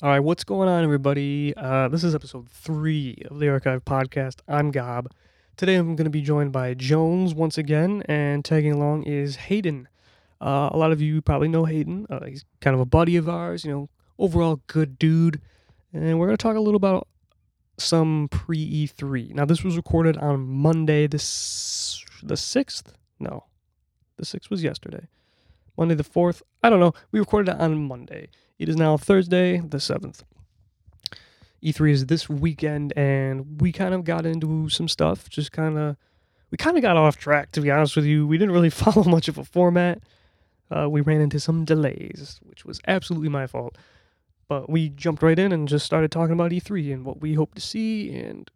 All right, what's going on, everybody? Uh, this is episode three of the Archive Podcast. I'm Gob. Today I'm going to be joined by Jones once again, and tagging along is Hayden. Uh, a lot of you probably know Hayden. Uh, he's kind of a buddy of ours, you know, overall good dude. And we're going to talk a little about some pre E3. Now, this was recorded on Monday, this the sixth. No, the sixth was yesterday. Monday the fourth. I don't know. We recorded it on Monday. It is now Thursday the seventh. E3 is this weekend, and we kind of got into some stuff. Just kind of, we kind of got off track. To be honest with you, we didn't really follow much of a format. Uh, we ran into some delays, which was absolutely my fault. But we jumped right in and just started talking about E3 and what we hope to see and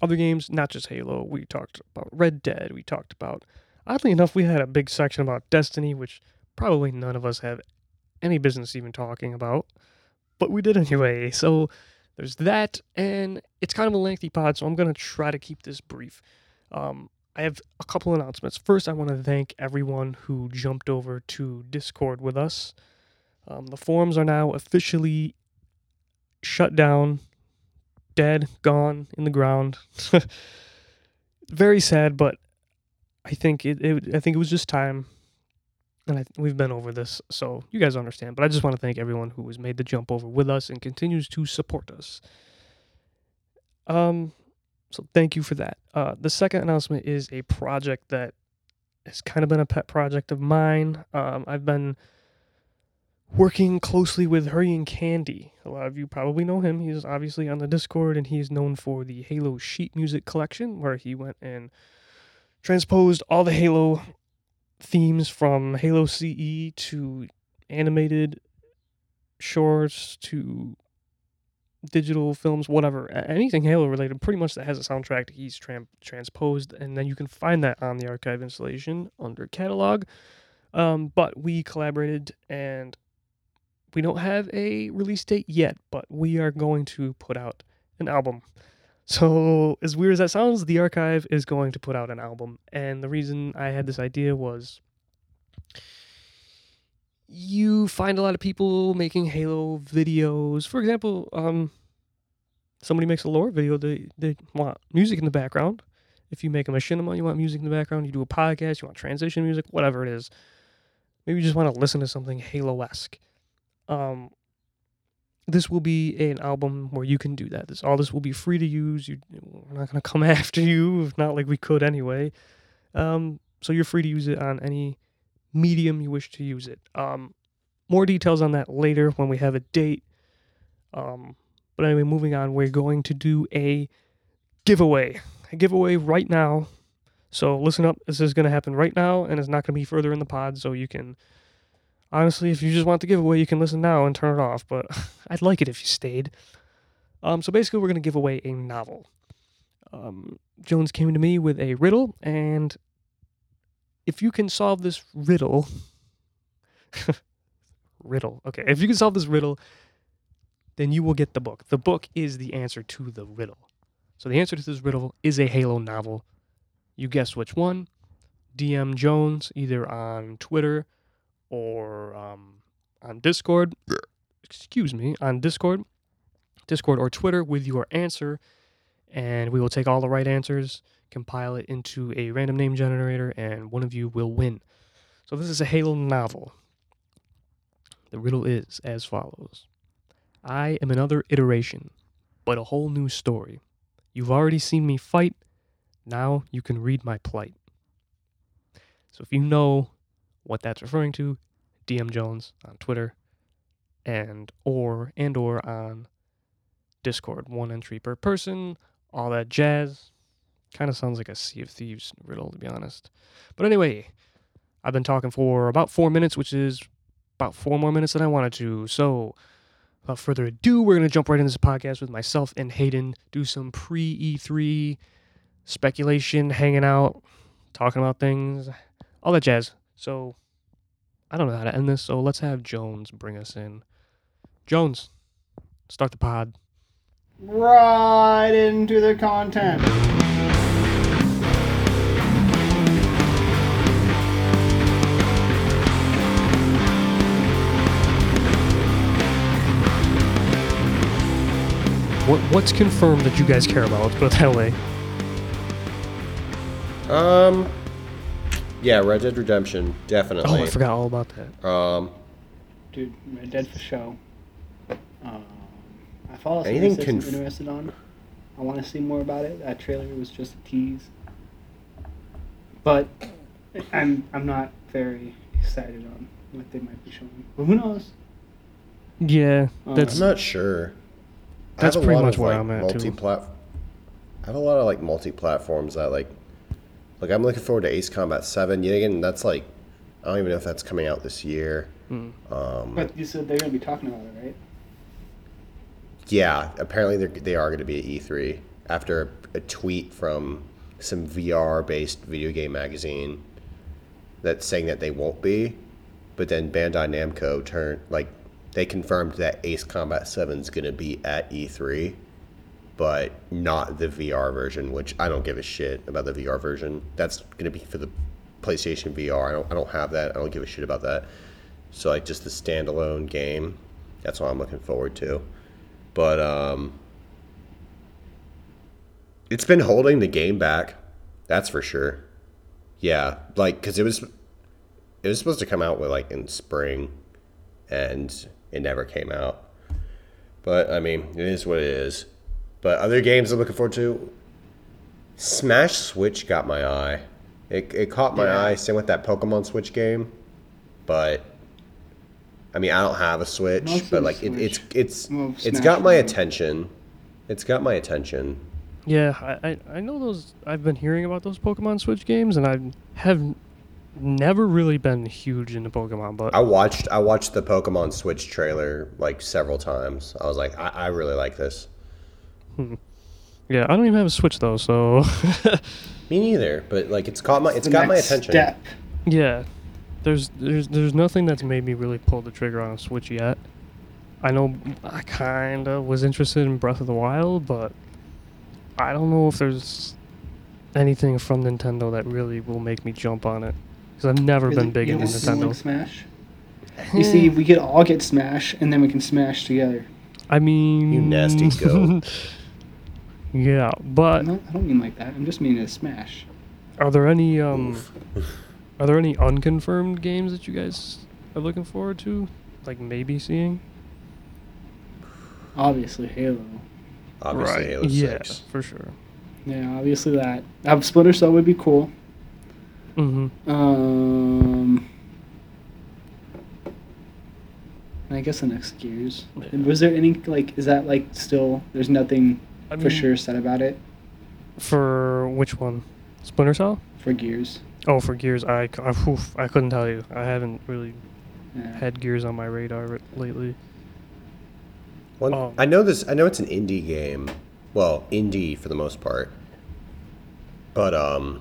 other games, not just Halo. We talked about Red Dead. We talked about, oddly enough, we had a big section about Destiny, which probably none of us have any business even talking about, but we did anyway. So there's that, and it's kind of a lengthy pod, so I'm going to try to keep this brief. Um, I have a couple announcements. First, I want to thank everyone who jumped over to Discord with us. Um, the forums are now officially shut down, dead, gone in the ground. Very sad, but I think it, it. I think it was just time and I, we've been over this, so you guys understand. But I just want to thank everyone who has made the jump over with us and continues to support us. Um, so thank you for that. Uh, the second announcement is a project that has kind of been a pet project of mine. Um, I've been working closely with Hurricane Candy. A lot of you probably know him. He's obviously on the Discord, and he's known for the Halo sheet music collection, where he went and transposed all the Halo themes from Halo CE to animated shorts to digital films, whatever, anything Halo related, pretty much that has a soundtrack, he's tram- transposed, and then you can find that on the archive installation under catalog. Um, but we collaborated, and we don't have a release date yet, but we are going to put out an album. So, as weird as that sounds, the archive is going to put out an album. And the reason I had this idea was you find a lot of people making Halo videos. For example, um, somebody makes a lore video, they, they want music in the background. If you make a machinima, you want music in the background. You do a podcast, you want transition music, whatever it is. Maybe you just want to listen to something Halo esque. Um, this will be an album where you can do that. This all this will be free to use. You, we're not to come after you, if not like we could anyway. Um, so you're free to use it on any medium you wish to use it. Um, more details on that later when we have a date. Um, but anyway, moving on, we're going to do a giveaway. A giveaway right now. So listen up. This is to happen right now, and it's not to be further in the pod, so you can honestly, if you just want the giveaway, you can listen now and turn it off. But I'd like it if you stayed. Um, so basically, we're gonna give away a novel. Um, Jones came to me with a riddle, and if you can solve this riddle, riddle, okay, if you can solve this riddle, then you will get the book. The book is the answer to the riddle. So the answer to this riddle is a Halo novel. You guess which one. DM Jones either on Twitter or um, on Discord, excuse me, on Discord, Discord or Twitter with your answer, and we will take all the right answers, compile it into a random name generator, and one of you will win. So this is a Halo novel. The riddle is as follows I am another iteration, but a whole new story. You've already seen me fight, now you can read my plight. So if you know what that's referring to, DM Jones on Twitter and or and or on Discord. One entry per person, all that jazz. Kind of sounds like a Sea of Thieves riddle, to be honest. But anyway, I've been talking for about four minutes, which is about four more minutes than I wanted to. So, without further ado, we're going to jump right into this podcast with myself and Hayden, do some pre E3 speculation, hanging out, talking about things, all that jazz. So, I don't know how to end this, so let's have Jones bring us in. Jones, start the pod. Right into the content. What what's confirmed that you guys care about? Let's put it that way. Um, yeah, Red Dead Redemption, definitely. Oh, definitely. I forgot all about that. Um, Dude, Red Dead for show. Um, I follow some Anything Anything conf- I'm interested on. I want to see more about it. That trailer was just a tease. But I'm I'm not very excited on what they might be showing. But who knows? Yeah, Uh, that's I'm not sure. That's have a pretty lot much of, where like, I'm at, too. multi-plat- I have a lot of like multi-platforms that like, like I'm looking forward to Ace Combat Seven. Yet again, that's like, I don't even know if that's coming out this year. Hmm. Um, But you said they're gonna be talking about it, right? yeah, apparently they're, they are going to be at E3 after a, a tweet from some VR-based video game magazine that's saying that they won't be, but then Bandai Namco turned like they confirmed that Ace Combat 7 is going to be at E3, but not the VR version, which I don't give a shit about the VR version. That's to be for the PlayStation VR. I don't I don't have that. I don't give a shit about that. So like just the standalone game, that's what I'm looking forward to. But um it's been holding the game back. That's for sure. Yeah, like cuz it was it was supposed to come out with like in spring and it never came out. But I mean, it is what it is. But other games I'm looking forward to Smash Switch got my eye. It, it caught my Yeah. eye. Same with that Pokemon Switch game. But I mean, I don't have a Switch, Mostly but like it, it's it's Well, it's Smash got my Bros. attention. It's got my attention. yeah. I, I I know those. I've been hearing about those Pokemon Switch games, and I have never really been huge into Pokemon, but I watched I watched the Pokemon Switch trailer like several times. I was like, I, I really like this. yeah, I don't even have a Switch though, so Me neither, but like it's caught my it's The got my attention. Step. yeah. There's there's there's nothing that's made me really pull the trigger on a Switch yet. I know I kind of was interested in Breath of the Wild, but I don't know if there's anything from Nintendo that really will make me jump on it. Because I've never Really? been big into don't- you don't Nintendo. like Smash. You see, we could all get Smash, and then we can smash together. I mean, You nasty goat. yeah, but I'm not, I don't mean like that. I'm just meaning a Smash. are there any um are there any unconfirmed games that you guys are looking forward to, like maybe seeing? Obviously, Halo. Obviously, Halo yeah, Six. for sure. Yeah, obviously that. Uh, Splinter Cell would be cool. Mm-hmm. Um, I guess the next Gears. Yeah. Was there any like? Is that like still? There's nothing I for sure said about it For which one? Splinter Cell? for Gears. Oh, for Gears, I, c- I, oof, I couldn't tell you. I haven't really Yeah. had Gears on my radar r- lately. One, Um, I know this. I know it's an indie game. Well, indie for the most part. But um,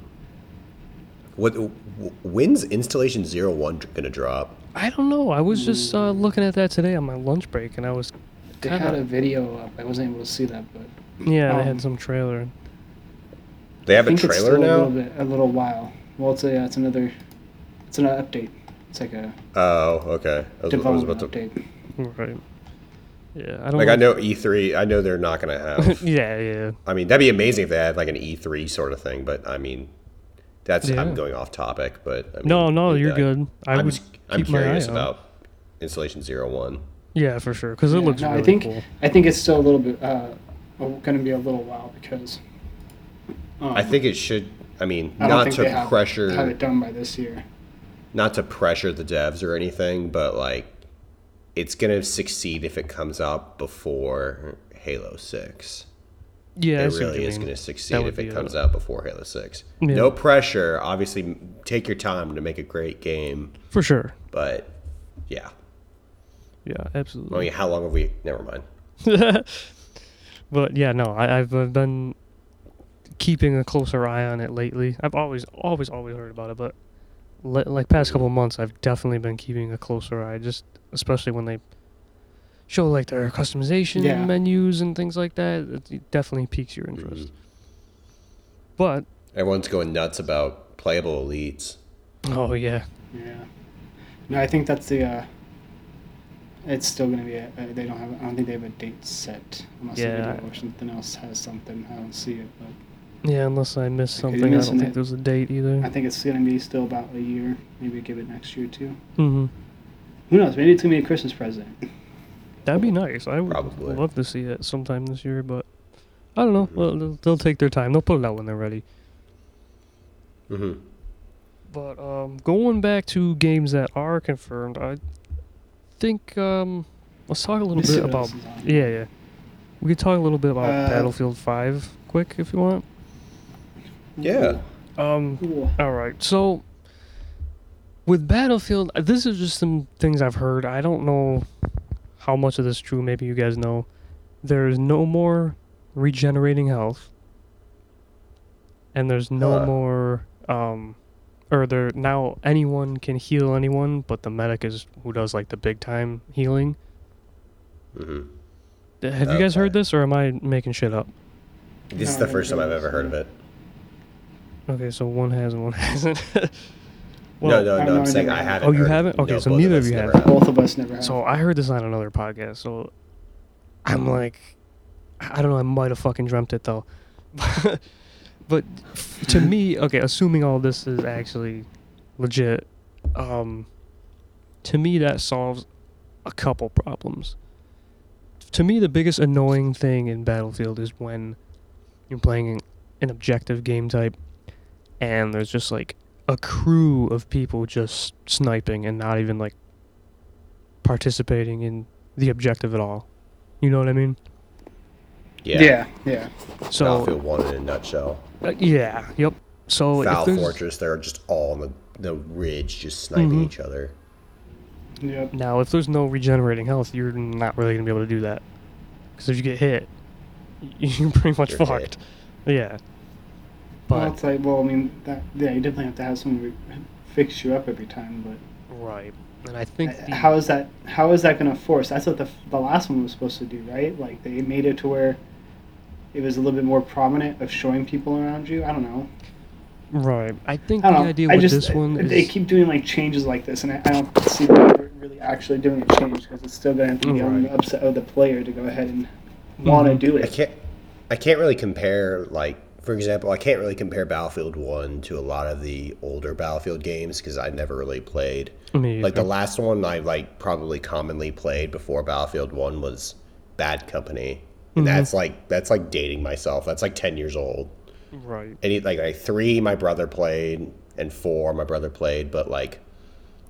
what when's installation zero one gonna drop? I don't know. I was just uh, looking at that today on my lunch break, and I was They kinda- had a video up. I wasn't able to see that, but yeah, they Um, had some trailer. They have I a think it's trailer still a now. little bit, a little while. Well, it's a, yeah, it's another, it's an update. It's like a Oh, okay. I was, I was development about to. update. Right. Yeah, I don't Like I know. know E3. I know they're not gonna have. yeah, yeah. I mean, that'd be amazing if they had like an E3 sort of thing. But I mean, that's Yeah. I'm going off topic. But I mean, No, no, you're uh, good. I I'm, would s- I'm keep my eye curious out. about installation zero one. Yeah, for sure, because it Yeah, looks no, really I think cool. I think it's still a little bit uh, going to be a little while because. Um, I think it should. I mean, I don't to have, pressure. have it done by this year. not to pressure the devs or anything, but like it's gonna succeed if it comes out before Halo Six. Yeah, it really is gonna succeed if be it a- comes out before Halo Six. Yeah. No pressure. Obviously, take your time to make a great game, For sure. but yeah. Yeah, absolutely. I absolutely. mean, how long have we? Never mind. but yeah, no, I, I've uh, been keeping a closer eye on it lately. I've always, always, always heard about it, but le- like past couple months, I've definitely been keeping a closer eye. Just especially when they show like their customization Yeah. menus and things like that, it, it definitely piques your interest. But Everyone's going nuts about playable elites. oh yeah, Yeah. No, I think that's the. Uh, It's still gonna be. A, uh, they don't have. I don't think they have a date set unless Yeah. video or something else has something. I don't see it, but Yeah, unless I missed something. I don't think it. there's a date either. I think it's gonna be still about a year. Maybe give it next year too. hmm Who knows? Maybe it's gonna be a Christmas present. That'd be nice. I would Probably. love to see it sometime this year, but I don't know. Mhm. Well, they'll, they'll take their time. They'll put it out when they're ready. hmm But um, going back to games that are confirmed, I think um, let's talk a little Let's bit about else is on. yeah, yeah. We could talk a little bit about Uh, Battlefield Five, quick, if you want. Yeah. Um, Cool. all right. So with Battlefield, uh, this is just some things I've heard. I don't know how much of this is true. Maybe you guys know. There's no more regenerating health, and there's no Huh. more. Um, or there now anyone can heal anyone, but the medic is who does like the big time healing. hmm Uh, Have you guys heard this, or am I making shit up? This is the first time I've ever heard of it. Okay, so one has and one hasn't. no, Well, no, I no. I'm I saying I have. haven't. Oh, you heard- haven't? Okay, no, so neither of us you never have. Both of us never have. So I heard this on another podcast. So I'm like, I don't know. I might have fucking dreamt it though. but to me, okay, assuming all this is actually legit, um, to me that solves a couple problems. To me, the biggest annoying thing in Battlefield is when you're playing an objective game type, and there's just like a crew of people just sniping and not even like participating in the objective at all. You know what I mean? Yeah. yeah, yeah. So Battlefield One in a nutshell. uh, yeah, yep. So if Fao Fortress, they're just all on the the ridge, just sniping Mhm. each other. Yep. now if there's no regenerating health, you're not really gonna be able to do that. Because if you get hit, you're pretty much You're hit. fucked. Yeah. well, But it's like, well, I mean, that yeah, you definitely have to have someone re- fix you up every time, but right, and I think Uh, the, how is that how is that going to force that's what the, the last one was supposed to do right like they made it to where it was a little bit more prominent of showing people around you i don't know right, I think i the don't know idea i with just this one they is keep doing like changes like this and i, I don't see them really actually doing a change because it's still going to be on the Right. upset of the player to go ahead and want to Mhm. do I it can't. I can't really compare. Like, for example, I can't really compare Battlefield One to a lot of the older Battlefield games because I never really played. Like the last one I like probably commonly played before Battlefield One was Bad Company, and Mhm. that's like that's like dating myself. That's like ten years old. right. Any like like three my brother played and four my brother played, but like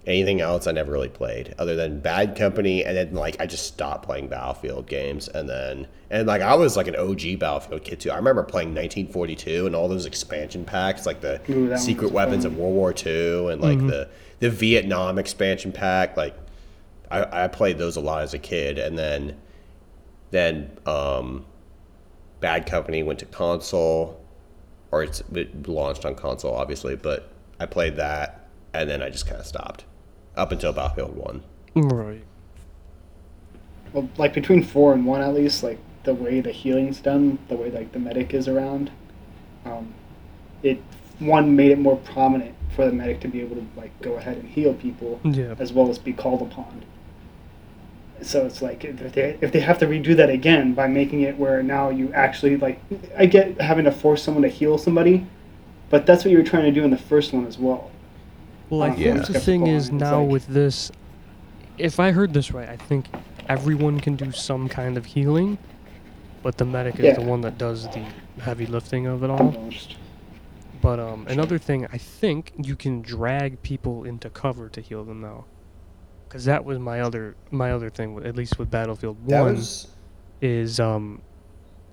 anything else I never really played other than Bad Company, and then like I just stopped playing Battlefield games, and then and like I was like an OG Battlefield kid too. I remember playing 1942 and all those expansion packs, like the Ooh, secret weapons fun. of World War II and like Mhm. the the Vietnam expansion pack. Like I, I played those a lot as a kid, and then then um, Bad Company went to console, or it's it launched on console, obviously. But I played that, and then I just kind of stopped up until Battlefield One. Right. well like between four and one at least like the way the healing's done the way like the medic is around um, it one made it more prominent for the medic to be able to like go ahead and heal people Yeah. as well as be called upon. So it's like if they if they have to redo that again by making it where now you actually like I get having to force someone to heal somebody, but that's what you were trying to do in the first one as well. Well, I Um, think the thing is on it. It's now like- with this, if I heard this right, I think everyone can do some kind of healing, but the medic is the one that does the heavy lifting of it all. Almost. But um, another thing, I think you can drag people into cover to heal them now, because that was my other my other thing. At least with Battlefield That One, was is um,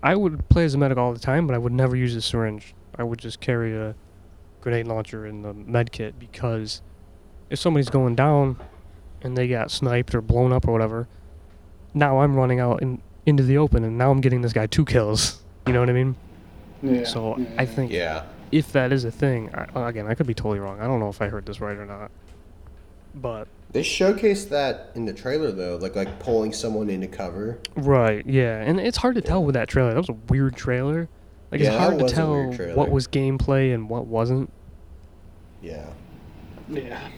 I would play as a medic all the time, but I would never use a syringe. I would just carry a grenade launcher in the med kit because if somebody's going down and they got sniped or blown up or whatever, now I'm running out in, into the open and now I'm getting this guy two kills. You know what I mean? Yeah. So yeah, I think yeah. if that is a thing, I, again, I could be totally wrong. I don't know if I heard this right or not. But They showcased that in the trailer though, like like pulling someone into cover. right, yeah, and it's hard to tell with that trailer. That was a weird trailer. Like Yeah, it's hard to tell what was gameplay and what wasn't. Yeah. Yeah.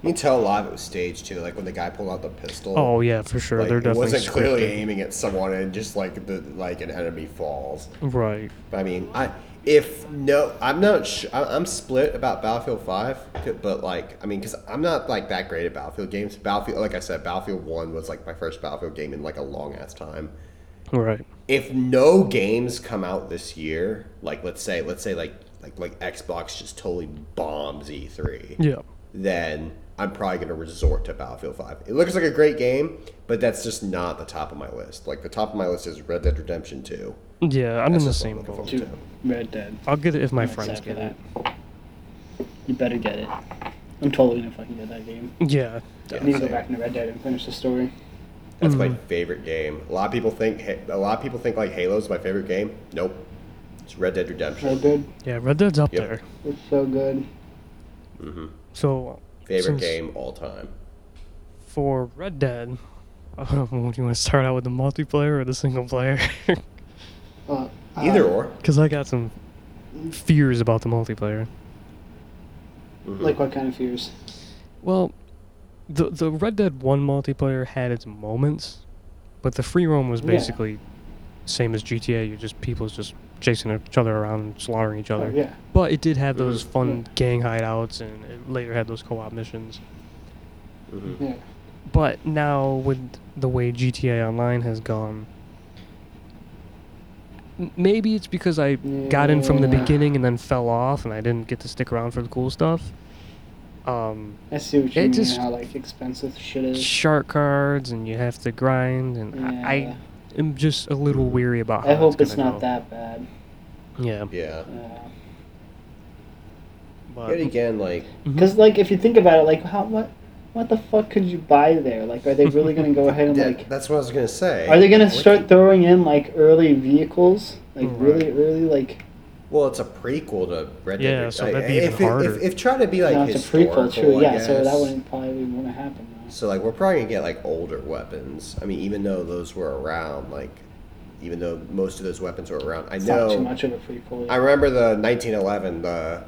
You can tell a lot of it was staged too, like when the guy pulled out the pistol. Oh yeah, for sure. like, They're it definitely wasn't clearly aiming at someone and just like the like an enemy falls. Right. But, I mean, I if no, I'm not. Sh- I'm split about Battlefield Five, but like, I mean, because I'm not like that great at Battlefield games. Battlefield, like I said, Battlefield One was like my first Battlefield game in like a long ass time. Right. If no games come out this year, like let's say, let's say like like like Xbox just totally bombs E3, Yeah. then I'm probably gonna resort to Battlefield Five. It looks like a great game, but that's just not the top of my list. Like the top of my list is Red Dead Redemption Two. Yeah, I'm That's in the just what I'm same boat. for. Red Dead. I'll get it if my I'm friends excited get for it. You better get it. I'm totally gonna fucking get that game. Yeah. Yeah, I need to go back into Red Dead and finish the story. That's my Mhm. favorite game. A lot of people think a lot of people think like Halo's my favorite game. Nope, it's Red Dead Redemption. Red Dead, Yeah, Red Dead's up Yep. there. it's so good. hmm So Favorite game all time. for Red Dead, um, do you want to start out with the multiplayer or the single player? Uh, Either uh, or. Because I got some fears about the multiplayer. Mhm. Like what kind of fears? Well, the the Red Dead One multiplayer had its moments, but the free roam was Yeah. basically same as GTA. You just people's just chasing each other around and slaughtering each Oh, other. yeah. But it did have those Mhm. fun gang hideouts, and it later had those co-op missions. Mhm. Yeah. But now with the way GTA Online has gone, maybe it's because I got in from the beginning and then fell off, and I didn't get to stick around for the cool stuff. Um, I see what you It mean. just- how like expensive shit is. shark cards, and you have to grind, and I, I am just a little weary about how I hope it's gonna not go. that bad. Yeah, Yeah. Uh, but Yet again, like. Because like if you think about it, like how what what the fuck could you buy there? Like, are they really gonna go ahead and that- like? that's what I was gonna say. Are they gonna What start the- throwing in like early vehicles? Like Right. really, really like. Well, it's a prequel to Red Dead. Yeah, so that'd be even if, it- harder. If, if trying to be like no, it's a prequel, true. I Yeah, so that wouldn't probably wouldn't happen. Now. So like we're probably gonna get like older weapons. I mean, even though those were around, like even though most of those weapons were around, I It's know. not too much of a prequel. I remember the 1911, the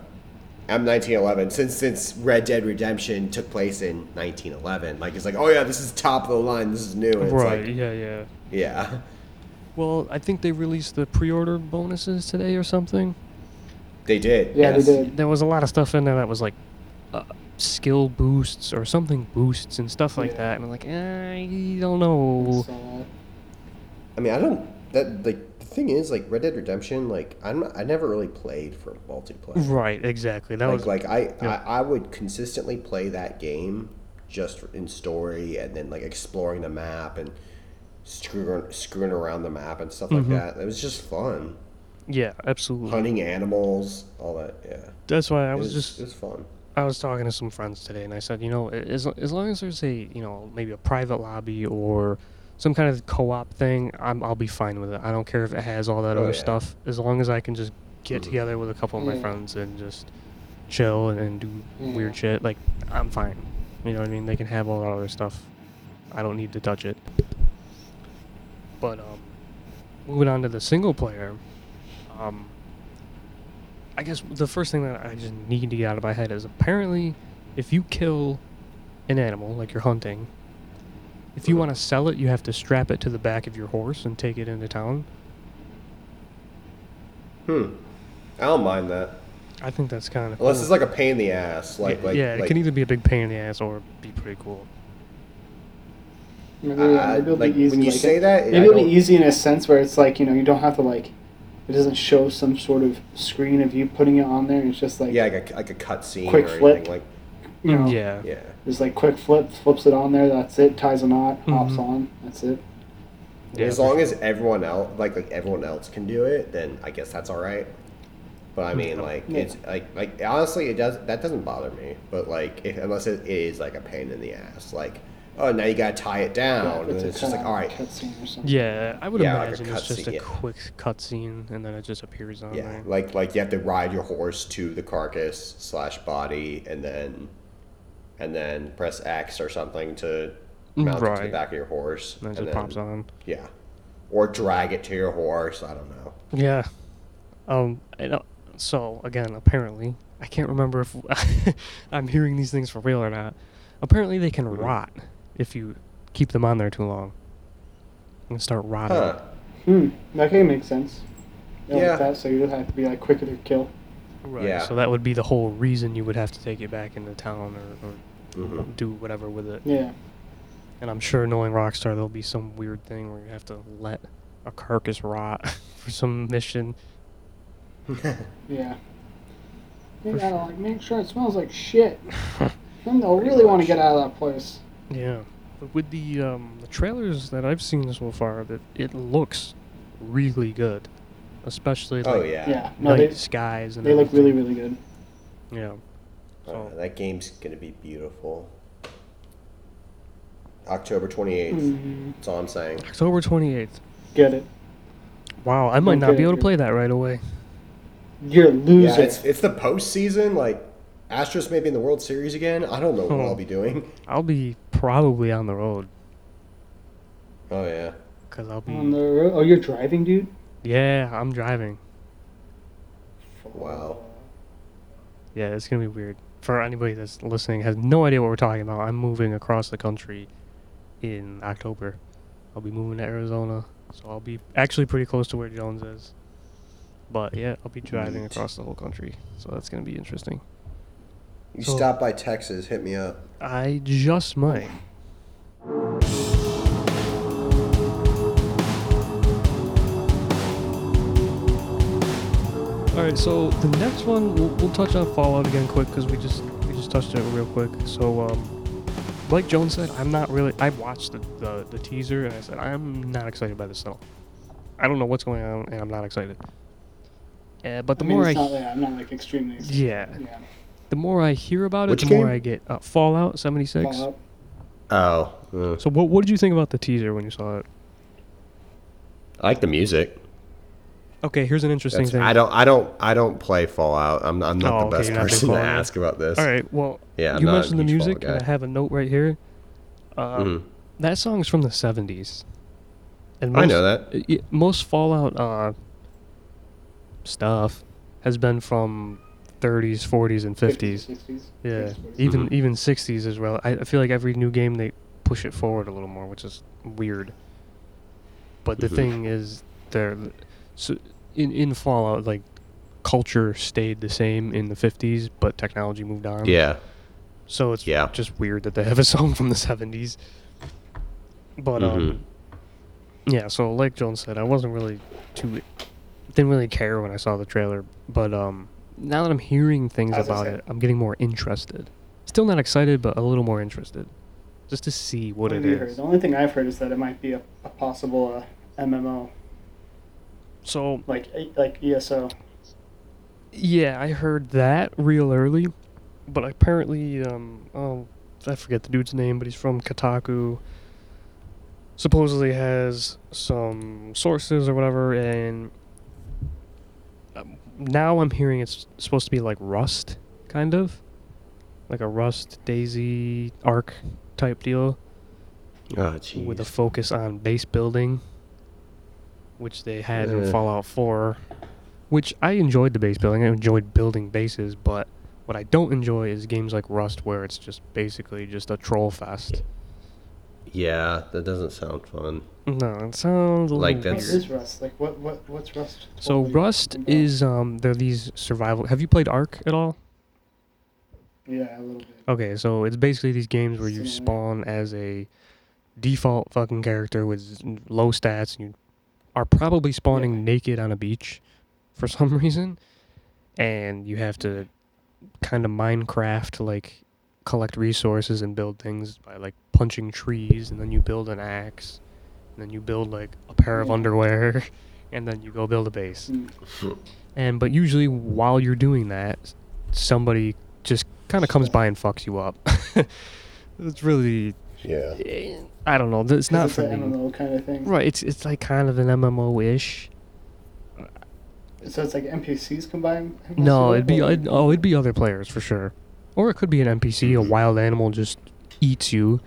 M1911. Since since Red Dead Redemption took place in 1911, like it's like, oh yeah, this is top of the line. This is new. And it's right, like, yeah, yeah. yeah. Well, I think they released the pre-order bonuses today or something. They did. Yeah, yes. they did. There was a lot of stuff in there that was like uh, skill boosts or something boosts and stuff like Yeah. that, and I'm like, eh, I don't know. I mean, I don't. That like the thing is, like Red Dead Redemption, like I'm I never really played for multiplayer. Right, exactly. That like was like I, yeah. I I would consistently play that game just in story and then like exploring the map and screwing screwing around the map and stuff Mhm. like that. It was just fun. yeah, absolutely. Hunting animals, all that. Yeah, That's why I was was just it was fun. I was talking to some friends today, and I said, you know, as as long as there's a you know maybe a private lobby or some kind of co-op thing, I'm I'll be fine with it. I don't care if it has all that Oh, other yeah. stuff, as long as I can just get Mhm. together with a couple of my Yeah. friends and just chill and, and do weird shit. Like I'm fine. You know what I mean? They can have all that other stuff. I don't need to touch it. But um, moving on to the single player, um, I guess the first thing that I just need to get out of my head is apparently, if you kill an animal like you're hunting, if you want to sell it, you have to strap it to the back of your horse and take it into town. Hmm. I don't mind that I think that's kind of unless it's like a pain in the ass. Like yeah, like yeah, it like, can either be a big pain in the ass or be pretty cool. Maybe, uh, maybe it'll like be easy. when you like, say that, maybe it'll be easy in a sense where it's like you know you don't have to like. It doesn't show some sort of screen of you putting it on there. It's just like yeah, like a like a cutscene Quick or flip. anything. Like you know, yeah. yeah. Just like quick flip, flips it on there. That's it. Ties a knot, hops Mhm. on. That's it. Yeah, as long as everyone else like like everyone else can do it, then I guess that's all right. But I mean, like Yeah. it's like like honestly, it does that doesn't bother me. But like if, unless it is like a pain in the ass, like oh now you gotta tie it down, Yeah, if and it's just like all right, cutscene or something. Yeah, I would Yeah, like imagine it's just cutscene, a yeah. quick cutscene and then it just appears on yeah, there. like like you have to ride your horse to the carcass slash body, and then and then press X or something to mount it to the back of your horse, And then it then- pops on. Yeah, or drag it to your horse. I don't know. Yeah. Um. And, so again, apparently, I can't remember if I'm hearing these things for real or not. Apparently, they can Mhm. rot if you keep them on there too long. And start rotting. Huh. Hmm. That can make sense. Yeah. Yeah. Like that, so you have to be like quicker to kill. Right. Yeah. So that would be the whole reason you would have to take it back into town or, or Mhm. do whatever with it. Yeah. And I'm sure knowing Rockstar, there'll be some weird thing where you have to let a carcass rot for some mission. Yeah. You gotta like make sure it smells like shit. Then they'll really want to get out of that place. Yeah. But with the um, the trailers that I've seen so far, that it looks really good, especially Oh like yeah. Yeah. No, night they, skies and they look really, really good. Yeah. Uh, So that game's gonna be beautiful. October twenty eighth. Mm, That's all I'm saying. October 28th. get it. Wow, I might not Okay, be able to play that right away. You're losing. Yeah, it's it's the postseason. Like Astros may be in the World Series again. I don't know what Oh. I'll hmm. be doing. I'll be probably on the road Oh yeah. because I'll be. On the road. Oh, you're driving, dude. yeah, I'm driving. Wow. Yeah, it's gonna be weird. For anybody that's listening, has no idea what we're talking about. I'm moving across the country in October. I'll be moving to Arizona, so I'll be actually pretty close to where Jones is. But yeah, I'll be driving across the whole country, so that's gonna be interesting. You So- stop by Texas, hit me up. I just might. All right, so the next one we'll, we'll touch on Fallout again quick because we just we just touched it real quick. So, um, like Jones said, I'm not really. I watched the, the the teaser and I said I'm not excited by this at all. I don't know what's going on and I'm not excited. Uh, but the I mean, more I it's not, yeah, I'm not like extremely. excited. yeah, Yeah. The more I hear about it, Which the more? I get. Uh, Fallout 76. Fallout. Oh. uh, So what what did you think about the teaser when you saw it? I like the music. Okay, here's an interesting That's, thing. I don't. I don't. I don't play Fallout. I'm. I'm not Oh, the okay, best you're not a big person to Fallout guy. ask about this. All right, well, Yeah. I'm you not a mentioned the huge music, Fallout and I have a note right here. Um, Mhm. That song's from the '70s, and I know that. y- most Fallout uh, stuff has been from 30s, 40s, and 50s. 60s. Yeah, 50s, 40s. even Mhm. even 60s as well. I, I feel like every new game they push it forward a little more, which is weird. But the Mhm. thing is, there, so in in Fallout, like culture stayed the same in the 50s, but technology moved on. Yeah. So it's Yeah. just weird that they have a song from the 70s. But Mhm. um, yeah. So like Jones said, I wasn't really too didn't really care when I saw the trailer. But um, now that I'm hearing things As about it, I'm getting more interested. Still not excited, but a little more interested, just to see what What it heard? The only thing I've heard is that it might be a, a possible uh, MMO, So like like ESO. yeah, I heard that real early, but apparently, um, oh, I forget the dude's name, but he's from Kotaku. Supposedly has some sources or whatever, and now I'm hearing it's supposed to be like Rust, kind of, like a Rust DayZ Ark type deal Oh, with a focus on base building, which they had in Fallout 4. Which I enjoyed the base building. I enjoyed building bases, but what I don't enjoy is games like Rust, where it's just basically just a troll fest. Yeah, that doesn't sound fun. No, it sounds a Like that's- weird. is Rust? Like what what what's Rust? So Rust is um, they're these survival. Have you played Ark at all? yeah a little bit. Okay, so it's basically these games where you spawn as a default fucking character with low stats, and you are probably spawning Yeah. naked on a beach for some reason, and you have to kind of Minecraft like collect resources and build things by like punching trees, and then you build an axe, and then you build like a pair of underwear, and then you go build a base. Mm. And but usually while you're doing that, somebody just kind of comes by and fucks you up. it's really Yeah. I don't know. It's not it's for an me. MMO kind of thing. Right, it's it's like kind of an MMO ish. So it's like NPCs combine. No, it'd be I'd, oh, it'd be other players for sure, or it could be an NPC. A Mhm. wild animal just eats you.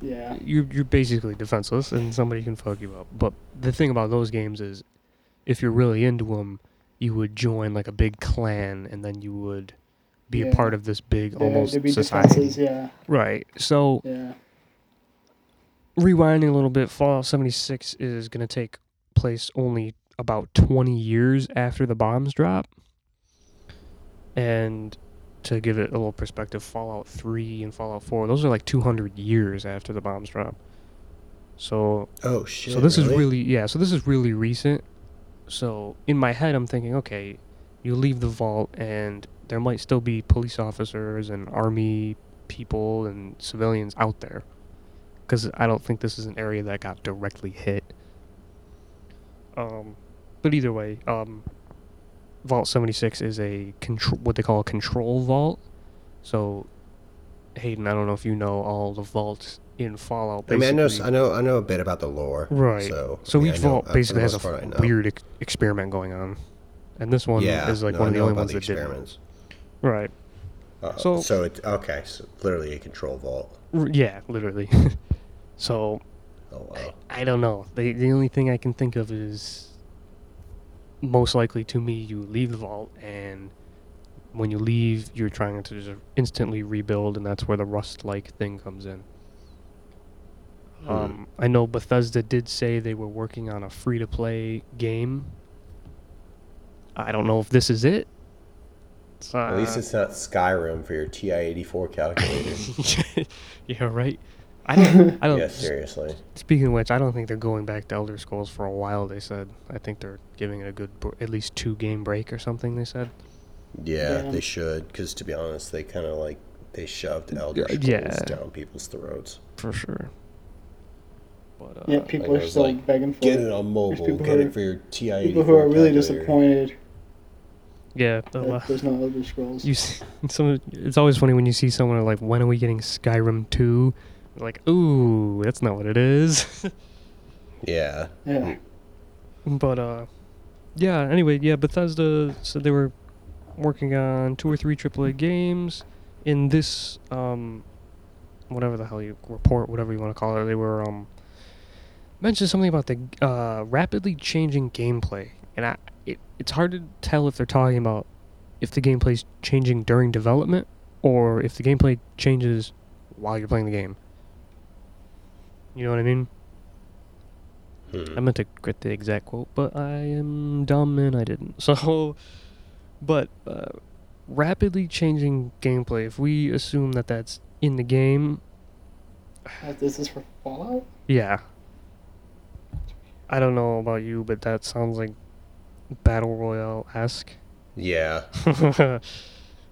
Yeah. You're you're basically defenseless, and somebody can fuck you up. But the thing about those games is, if you're really into them, you would join like a big clan, and then you would be Yeah. a part of this big There- almost be society. yeah, Right. So yeah. rewinding a little bit, Fallout 76 is going to take place only about 20 years after the bombs drop. And to give it a little perspective, Fallout 3 and Fallout 4, those are like 200 years after the bombs drop. So Oh shit! so this is really yeah, so this is really recent. So in my head I'm thinking, okay, you leave the vault and there might still be police officers and army people and civilians out there. Cuz I don't think this is an area that got directly hit. Um but either way, um Vault 76 is a control what they call a control vault. So Hayden, I don't know if you know all the vaults in Fallout. I mean, I know, I know, I know a bit about the lore. Right. So, So I mean, each I know- vault the basically has a most part, I f- know. weird ex- experiment going on, and this one yeah, is like no, one of the only ones the that experiments. Right. Uh, So- so it's okay. So literally a control vault. R- yeah, literally. so Oh wow. I don't know. The the only thing I can think of is most likely to me you leave the vault and when you leave you're trying to just instantly rebuild and that's where the rust like thing comes in. Hmm. Um, I know Bethesda did say they were working on a free to play game. I don't know if this is it. It's, At least uh, it's not Skyrim for your TI-84 calculator. yeah, right. I don't. I don't. yeah, seriously. Speaking of which, I don't think they're going back to Elder Scrolls for a while. They said. I think they're giving it a good, br- at least two game break or something. They said. Yeah, Yeah. they should. Because to be honest, they kind of like they shoved Elder Scrolls yeah. down people's throats. For sure. But uh, Yeah, people like, are I still like, begging for Get it. it on mobile. people Get who it are- for your TI-84 People who are really disappointed yeah, the, that la- there's no Elder Scrolls. you. See, some. It's always funny when you see someone like, "When are we getting Skyrim 2? Like, ooh, that's not what it is. Yeah. yeah, But uh, yeah. Anyway, yeah. Bethesda said they were working on two or three AAA games. In this um, whatever the hell you report, whatever you want to call it, they were um mentioned something about the uh rapidly changing gameplay, and I it, it's hard to tell if they're talking about if the gameplay's changing during development or if the gameplay changes while you're playing the game. You know what I mean? Hmm. I meant to get the exact quote, but I am dumb and I didn't. So, but uh, rapidly changing gameplay. If we assume that that's in the game, Uh, this is for Fallout. yeah. I don't know about you, but that sounds like battle royale esque. Yeah.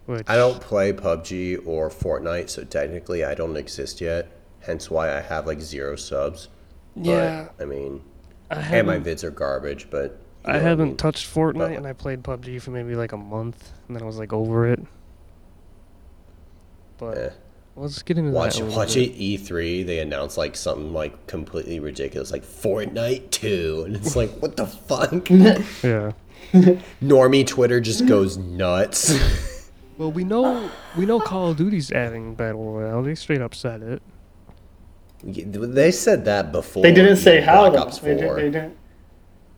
Which I don't play PUBG or Fortnite, so technically I don't exist yet. Hence why I have like zero subs. But, Yeah, I mean, I and my vids are garbage, but. you I know what haven't mean. touched Fortnite, But- and I played PUBG for maybe like a month, and then I was like over it. But Eh. let's get into Watch, that. watch bit. it E3. They announced like something like completely ridiculous, like Fortnite 2, and it's like, what the fuck? Yeah. Normie Twitter just goes nuts. Well, we know we know Call of Duty's adding battle royale. They straight up said it. They said that before. They didn't say even how Black. Ops They, did, 4. they didn't.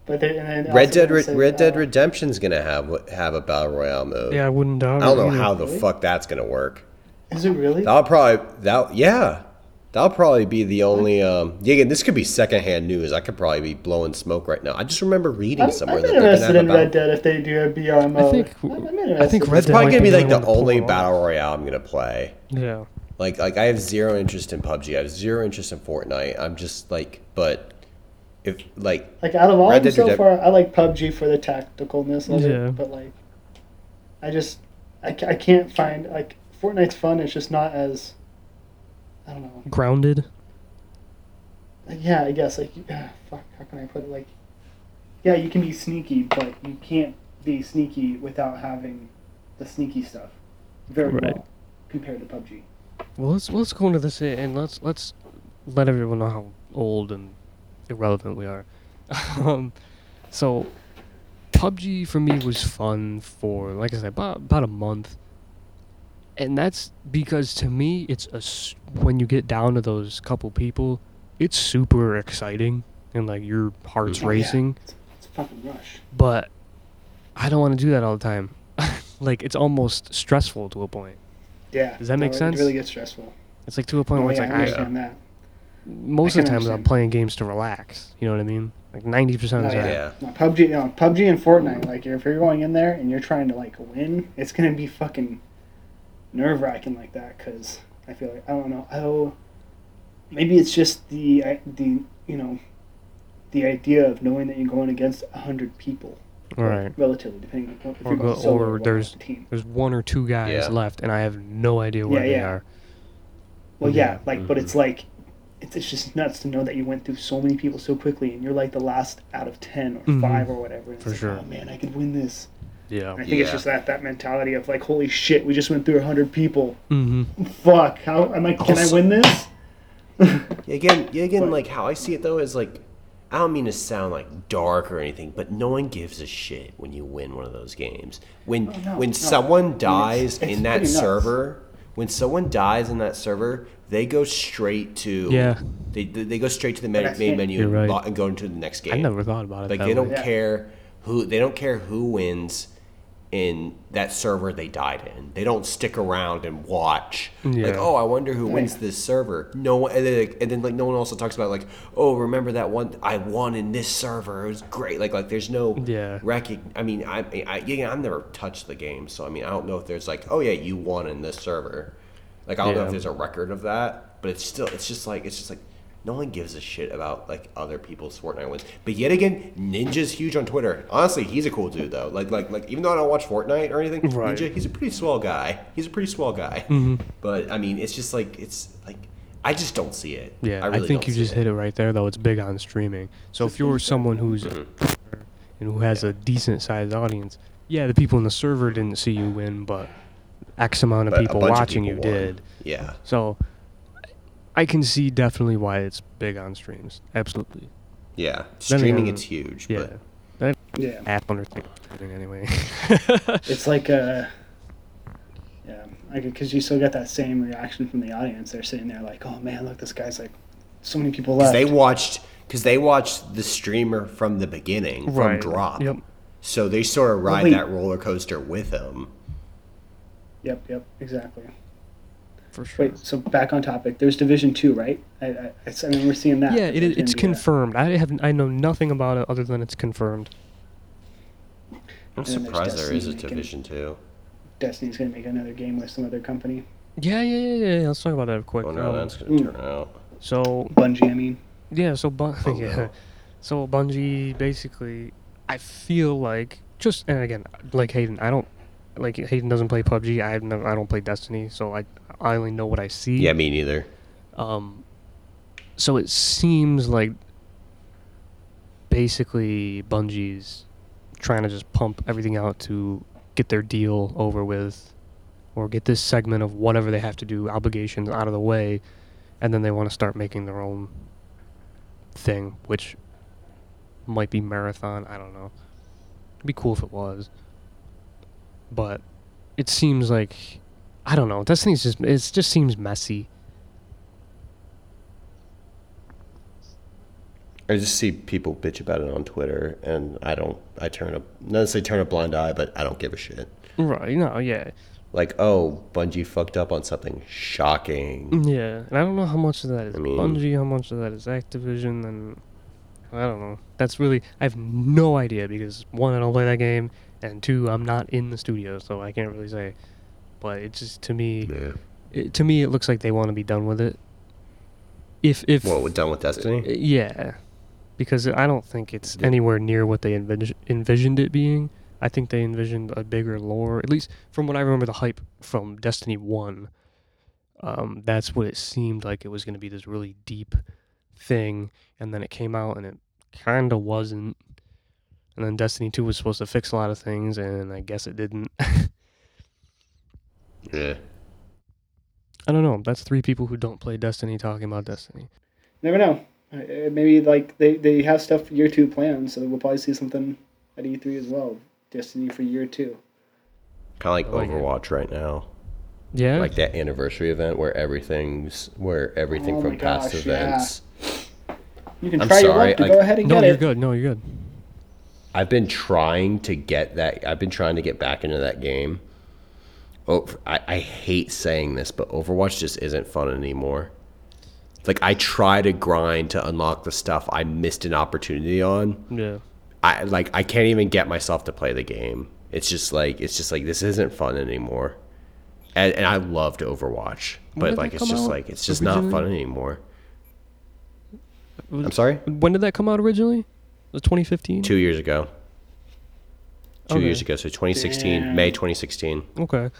But they and Red Dead didn't Re- Red Dead Redemption's gonna have have a battle royale mode. Yeah, I wouldn't doubt I don't know either. how the Really? fuck that's gonna work. Is it really? That'll probably that yeah. That'll probably be the only um yeah, again, this could be secondhand news. I could probably be blowing smoke right now. I just remember reading I'm, somewhere I'm that they're gonna interested have in a Red. Dead if they do a BR mode. think- I'm, I'm I think Red It's probably gonna be be the like the one to pull only battle royale I'm gonna play. Yeah. Like like I have zero interest in PUBG. I have zero interest in Fortnite. I'm just like but if like Like out of all Red of them Dead so Redemp- far, I like PUBG for the tacticalness of Yeah. it. But like, I just I, I can't find like Fortnite's fun. It's just not as I don't know. Grounded. Like, yeah, I guess like uh, fuck. How can I put it? Like, yeah, you can be sneaky, but you can't be sneaky without having the sneaky stuff. Very Right. well compared to PUBG. Well, let's let's go into this and let's let's let everyone know how old and irrelevant we are. um, so, PUBG for me was fun for like I said about about a month, and that's because to me it's a when you get down to those couple people, it's super exciting and like your heart's. Oh, yeah. racing. It's, it's fucking rush. But I don't want to do that all the time. like it's almost stressful to a point. Yeah. Does that make no, sense? It really gets stressful. It's like to a point Oh, where it's yeah, like I I, understand uh, that. most I of the can times I'm playing games to relax. You know what I mean? Like ninety percent of the Oh, time. Yeah. No, PUBG, no, PUBG and Fortnite. Like, if you're going in there and you're trying to like win, it's gonna be fucking nerve wracking like that. Cause I feel like I don't know. Oh, maybe it's just the the you know the idea of knowing that you're going against a hundred people. Right. Relatively, depending on if Or you're going go- solo or going there's- with team. There's one or two guys Yeah. left, and I have no idea where Yeah, they yeah. are. Well, Yeah. yeah, like, but it's like, it's, it's just nuts to know that you went through so many people so quickly, and you're like the last out of ten or Mhm. five or whatever. And For it's sure. like, Oh man, I could win this. Yeah. And I think it's just that that mentality of like, holy shit, we just went through hundred people. Mm-hmm. Fuck, how am I? Can I win this? Yeah, again, yeah, again, But- like how I see it though is like, I don't mean to sound like dark or anything, but no one gives a shit when you win one of those games. When Oh, no, when no. someone dies it's in that server, when someone dies in that server, they go straight to Yeah. They they they go straight to the But main, main think- menu and, right. and go into the next game. I never thought about it Like that they don't. Yeah. care who they don't care who wins in that server they died in. They don't stick around and watch. Like, oh, I wonder who wins Yeah. this server. No one, and then, like, and then like no one also talks about like, oh, remember that one I won in this server? It was great. Like like there's no Yeah. recog- I mean, I, I yeah, I've never touched the game, so I mean, I don't know if there's like, oh yeah, you won in this server. Like I don't know if there's a record of that, but it's still it's just like it's just like no one gives a shit about like other people's Fortnite wins. But yet again, Ninja's huge on Twitter. Honestly, he's a cool dude though. Like like like even though I don't watch Fortnite or anything, Right. Ninja, he's a pretty swell guy. He's a pretty swell guy. Mm-hmm. But I mean, it's just like it's like I just don't see it. Yeah, I, really think don't you just it. hit it right there, though. It's big on streaming. So if you're someone who's Mm-hmm. and who has a decent sized audience, yeah, the people in the server didn't see you win, but X amount of But people bunch of watching you won. did. Yeah. So I can see definitely why it's big on streams. Absolutely. Yeah. Streaming again, it's huge. Yeah. But That Yeah, app understands streaming anyway. it's like uh yeah, because you still get that same reaction from the audience. They're sitting there like, oh man, look, this guy's like, so many people left. they watched because they watched the streamer from the beginning from Right. drop. Yep. So they sort of ride wait. that roller coaster with him. Yep, yep, exactly. For sure. Wait, so back on topic. There's Division Two, right? I, I, I, I mean, we're seeing that. Yeah, it, it's gonna be a- confirmed. I have I know nothing about it other than it's confirmed. I'm And surprised there is a division two. Destiny's gonna make another game with some other company. Yeah, yeah, yeah, yeah. yeah. Let's talk about that quick. Oh no, Um, that's gonna Ooh. turn out. so Bungie, I mean. Yeah, so Bun- Oh, yeah. no. So Bungie basically I feel like just and again like Hayden, I don't like Hayden doesn't play PUBG. I have never, I don't play Destiny, so I I only know what I see. Yeah, me neither. Um so it seems like basically Bungie's trying to just pump everything out to get their deal over with or get this segment of whatever they have to do obligations out of the way and then they want to start making their own thing which might be marathon i don't know it'd be cool if it was but it seems like i don't know destiny's just it just seems messy I just see people bitch about it on Twitter, and I don't. I turn a not necessarily turn a blind eye, but I don't give a shit. right no yeah Like, oh, Bungie fucked up on something shocking. Yeah, and I don't know how much of that is I mean- Bungie, how much of that is Activision, and I don't know. That's really I have no idea because one, I don't play that game, and two, I'm not in the studio, so I can't really say. But it just to me, Yeah. it, to me, it looks like they want to be done with it. If if What we're done with Destiny? uh, yeah, because I don't think it's anywhere near what they envis- envisioned it being. I think they envisioned a bigger lore, at least from what I remember the hype from Destiny 1. Um, that's what it seemed like it was going to be this really deep thing, and then it came out and it kind of wasn't. And then Destiny 2 was supposed to fix a lot of things, and I guess it didn't. Yeah. I don't know. That's three people who don't play Destiny talking about Destiny. Never know. Uh, maybe like they, they have stuff for year two planned, so we'll probably see something at E3 as well. Destiny for year two. Kind of like I like it. Overwatch right now. Yeah. Like that anniversary event where everything's where everything Oh from past gosh, yeah. events. You can I'm try your luck to I- go ahead and no, get you're good. No, you're good. I've been trying to get that. I've been trying to get back into that game. Oh, I, I hate saying this, but Overwatch just isn't fun anymore. Like I try to grind to unlock the stuff I missed an opportunity on. Yeah. I like I can't even get myself to play the game. It's just like it's just like this isn't fun anymore. And, and I loved Overwatch, but like it's just out like it's just not fun anymore. Was- I'm sorry. When did that come out originally? Was 2015? Two years ago. Two Okay. years ago, so 2016, Damn. May 2016. Okay.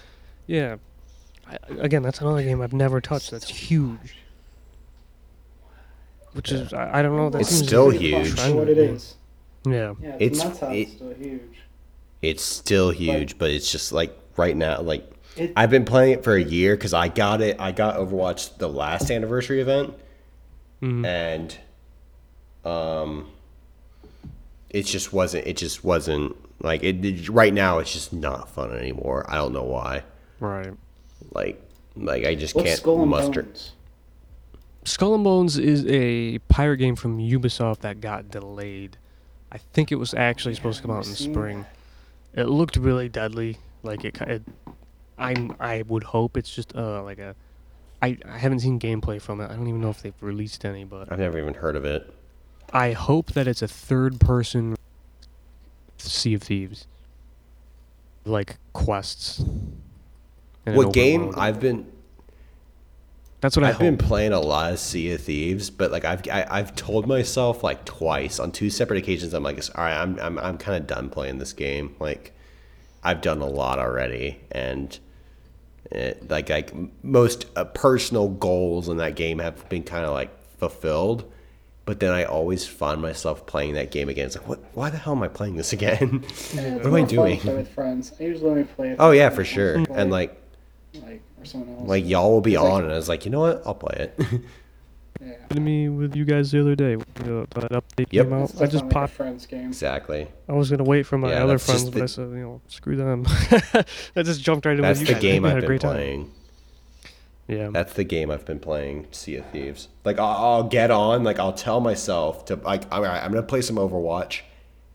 Yeah. I, again, that's another game I've never touched. That's huge. Which is I, I don't know. That It's seems still Pretty fun huge. What it is. Yeah. Yeah, It's- it's, it- it's still huge. It's still huge, but it's just like right now, like It, I've been playing it for a year because I got it. I got Overwatch the last anniversary event, Mhm. and um, it just wasn't. It just wasn't like it. it- Right now, it's just not fun anymore. I don't know why. Right. Like, like I just what's can't Skull and muster. Bones? Skull and Bones is a pirate game from Ubisoft that got delayed. I think it was actually supposed to come out in I've seen spring. It looked really deadly. Like it, it I I would hope it's just uh like a. I, I haven't seen gameplay from it. I don't even know if they've released any, but I've never even heard of it. I hope that it's a third person Sea of Thieves. Like quests. And an What game? world. I've been That's what I I've been playing a lot of Sea of Thieves, but like I've I, I've told myself like twice on two separate occasions. I'm like, all right, I'm I'm I'm kind of done playing this game. Like, I've done a lot already, and it, like like most uh, personal goals in that game have been kind of like fulfilled. But then I always find myself playing that game again. It's like, what? Why the hell am I playing this again? Yeah, what am I doing? Play with friends. I usually only play. Oh yeah, for sure. And like like or someone else. like y'all will be It's like- on, and I was like, you know what? I'll play it. yeah. to me with you guys the other day. Uh, that update Yep. came out. I just like popped. friends game. exactly. I was gonna wait for my Yeah, other that's just friends, but I said, you know, screw them. I just jumped right in That's with you the guys. Game we I've had a been great time. playing. Yeah. That's the game I've been playing, Sea of Thieves. Like I'll, I'll get on, like I'll tell myself to like all right, I'm gonna play some Overwatch,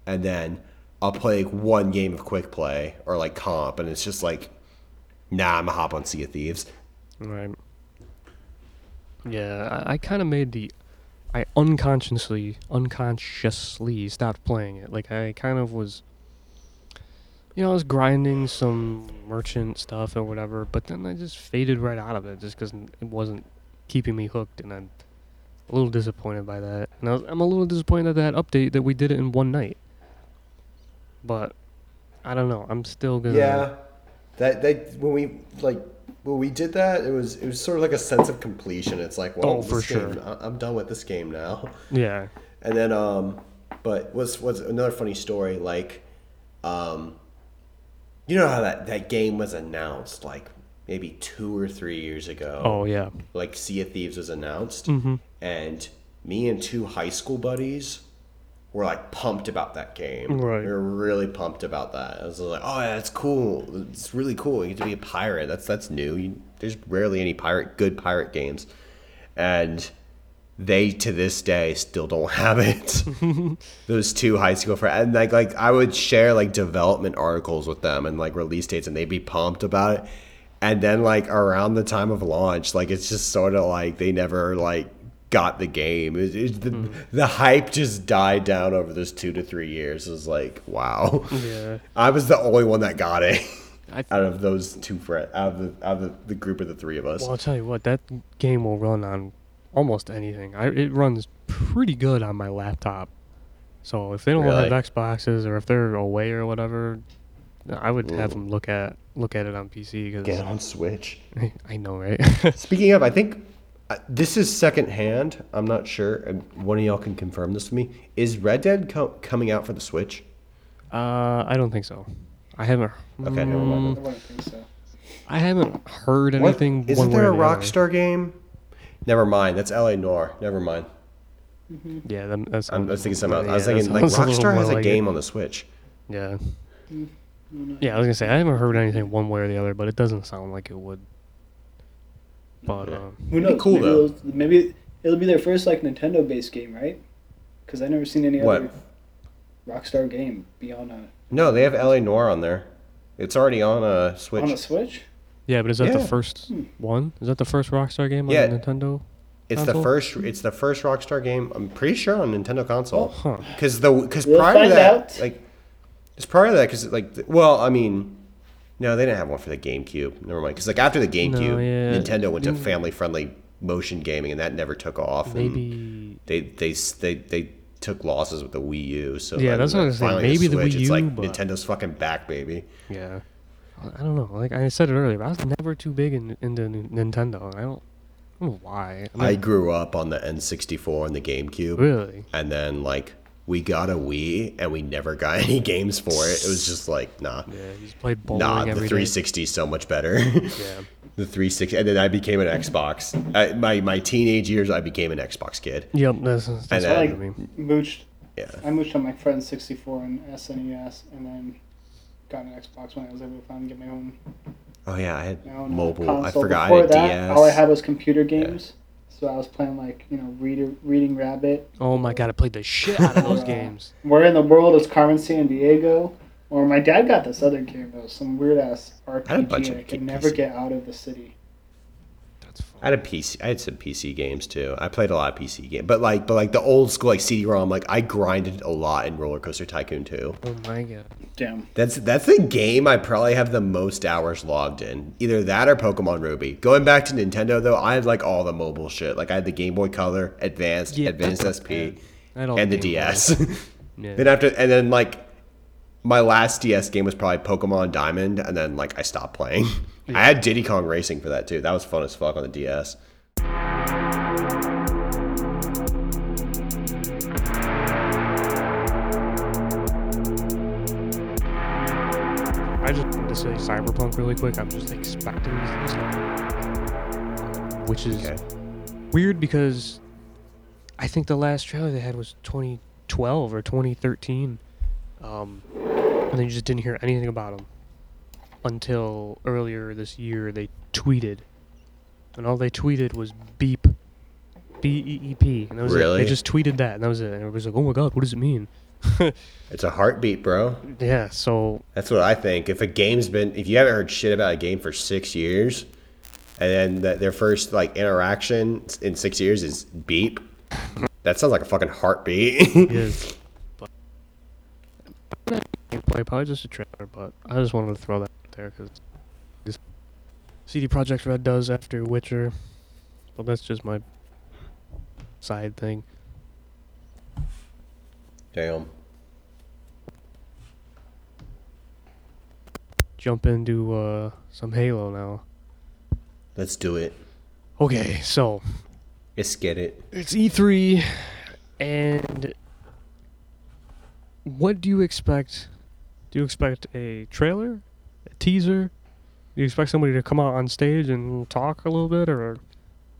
and then I'll play like one game of quick play or like comp, and it's just like, nah, I'm gonna hop on Sea of Thieves. Right. Yeah, I, I kind of made the. I unconsciously, unconsciously stopped playing it. Like I kind of was. You know, I was grinding some merchant stuff or whatever, but then I just faded right out of it just because it wasn't keeping me hooked, and I'm a little disappointed by that. And I was, I'm a little disappointed at that update that we did it in one night. But I don't know. I'm still gonna. Yeah, that that when we like when we did that, it was it was sort of like a sense of completion. It's like, well, Oh, for game- sure. I'm done with this game now. Yeah. And then, um, but was was another funny story. Like, um, you know how that that game was announced like maybe two or three years ago. Oh yeah. like Sea of Thieves was announced, Mhm. and me and two high school buddies were like pumped about that game. Right. We were really pumped about that. I was like, oh yeah, it's cool. It's really cool. You get to be a pirate. That's that's new. You, there's rarely any pirate good pirate games, and they to this day still don't have it. Those two high school friends, and like like I would share like development articles with them and like release dates, and they'd be pumped about it. And then like around the time of launch, like it's just sort of like they never like got the game. It, it, the, hmm. the hype just died down over those two to three years. It was like wow. Yeah. I was the only one that got it I out of those two friends, out of the out of the, the group of the three of us. Well, I'll tell you what, that game will run on almost anything. I, it runs pretty good on my laptop. So if they don't Really? have Xboxes or if they're away or whatever, I would have them look at look at it on PC Get because on Switch. I know, right? Speaking of, I think this is secondhand. I'm not sure. and One of y'all can confirm this with me. Is Red Dead co- coming out for the Switch? uh, I don't think so. I haven't. Okay, never mind. I wouldn't think so. I haven't heard What? anything. Isn't one there a way or the other. Rockstar game? Never mind. That's LA Noire. Never mind. Yeah, that, that's. I'm, I was thinking something else. I was yeah, that thinking like sounds little Rockstar more has a like it. game on the Switch. Yeah. Mm, no, no. Yeah, I was gonna say I haven't heard anything one way or the other, but it doesn't sound like it would. But Yeah. uh, Who knows? cool, maybe though. It'll, maybe it'll be their first like Nintendo-based game, right? Because I've never seen any What? other Rockstar game be on a No, they have LA Noire on there. It's already on a Switch. on a Switch? Yeah, but is that the first Hmm. one? Is that the first Rockstar game on Yeah. Nintendo? it's console? the first. It's the first Rockstar game. I'm pretty sure on Nintendo console. Oh, Huh. Because the because We'll prior to that, out. like, it's prior to that because like, well, I mean, no, they didn't have one for the GameCube. Never mind. Because like after the GameCube, yeah. Nintendo went to Mm. family-friendly motion gaming, and that never took off. and Maybe. they they they they took losses with the Wii U. So Yeah, that's what I was saying. Maybe the Switch, Wii It's U, like but- Nintendo's fucking back, baby. Yeah. I don't know. Like I said it earlier, but I was never too big in, into Nintendo. I don't, I don't know why. I I grew up on the N64 and the GameCube. really. and then like we got a Wii and we never got any games for it. It was just like nah, Yeah, you just played bowling nah. The every day. 360 is so much better. Yeah. the 360, and then I became an Xbox. I, my my teenage years, I became an Xbox kid. Yep. That's, that's And what then- I like mean. mooched Yeah, I mooched on my friend's 64 and SNES, and then got an Xbox when I was able to finally get my own, oh yeah, I had my own mobile. I console. forgot I had that, DS. all I had was computer games. So I was playing like you know, Reader, Reading Rabbit. Oh my god, I played the shit out of those games. Where in the world is Carmen Sandiego? Or my dad got this other game though, some weird ass RPG. had a bunch of I could PC. never get out of the city. That's fun. I had a PC. I had some PC games too. I played a lot of PC games, but like, but like the old school like CD-ROM. Like I grinded a lot in Roller Coaster Tycoon 2. Oh my god. Damn. That's that's the game I probably have the most hours logged in. Either that or Pokemon Ruby. Going back to Nintendo though, I had like all the mobile shit. Like I had the Game Boy Color, Advanced, Yeah. Advanced SP, I and the Game DS. Yeah. then after and then like my last DS game was probably Pokemon Diamond, and then like I stopped playing. I had Diddy Kong Racing for that too. That was fun as fuck on the DS. I just wanted to say Cyberpunk really quick. I'm just expecting these things, which is Okay. weird because I think the last trailer they had was 2012 or 2013, um, and then you just didn't hear anything about them until earlier this year. They tweeted, and all they tweeted was beep, B E E P, and that was it. Really? They just tweeted that, and that was it. And everybody's like, "Oh my god, what does it mean?" It's a heartbeat, bro. yeah, so That's what I think. If a game's been, if you haven't heard shit about a game for six years, and then that their first like interaction in six years is beep, that sounds like a fucking heartbeat. it is. But probably just a trailer, but I just wanted to throw that there because this CD Projekt Red does after Witcher. But that's just my side thing. Damn. Jump into uh, some Halo now. Let's do it. Okay, so Let's get it. it's E3, and what do you expect? Do you expect a trailer, teaser? Do you expect somebody to come out on stage and talk a little bit, or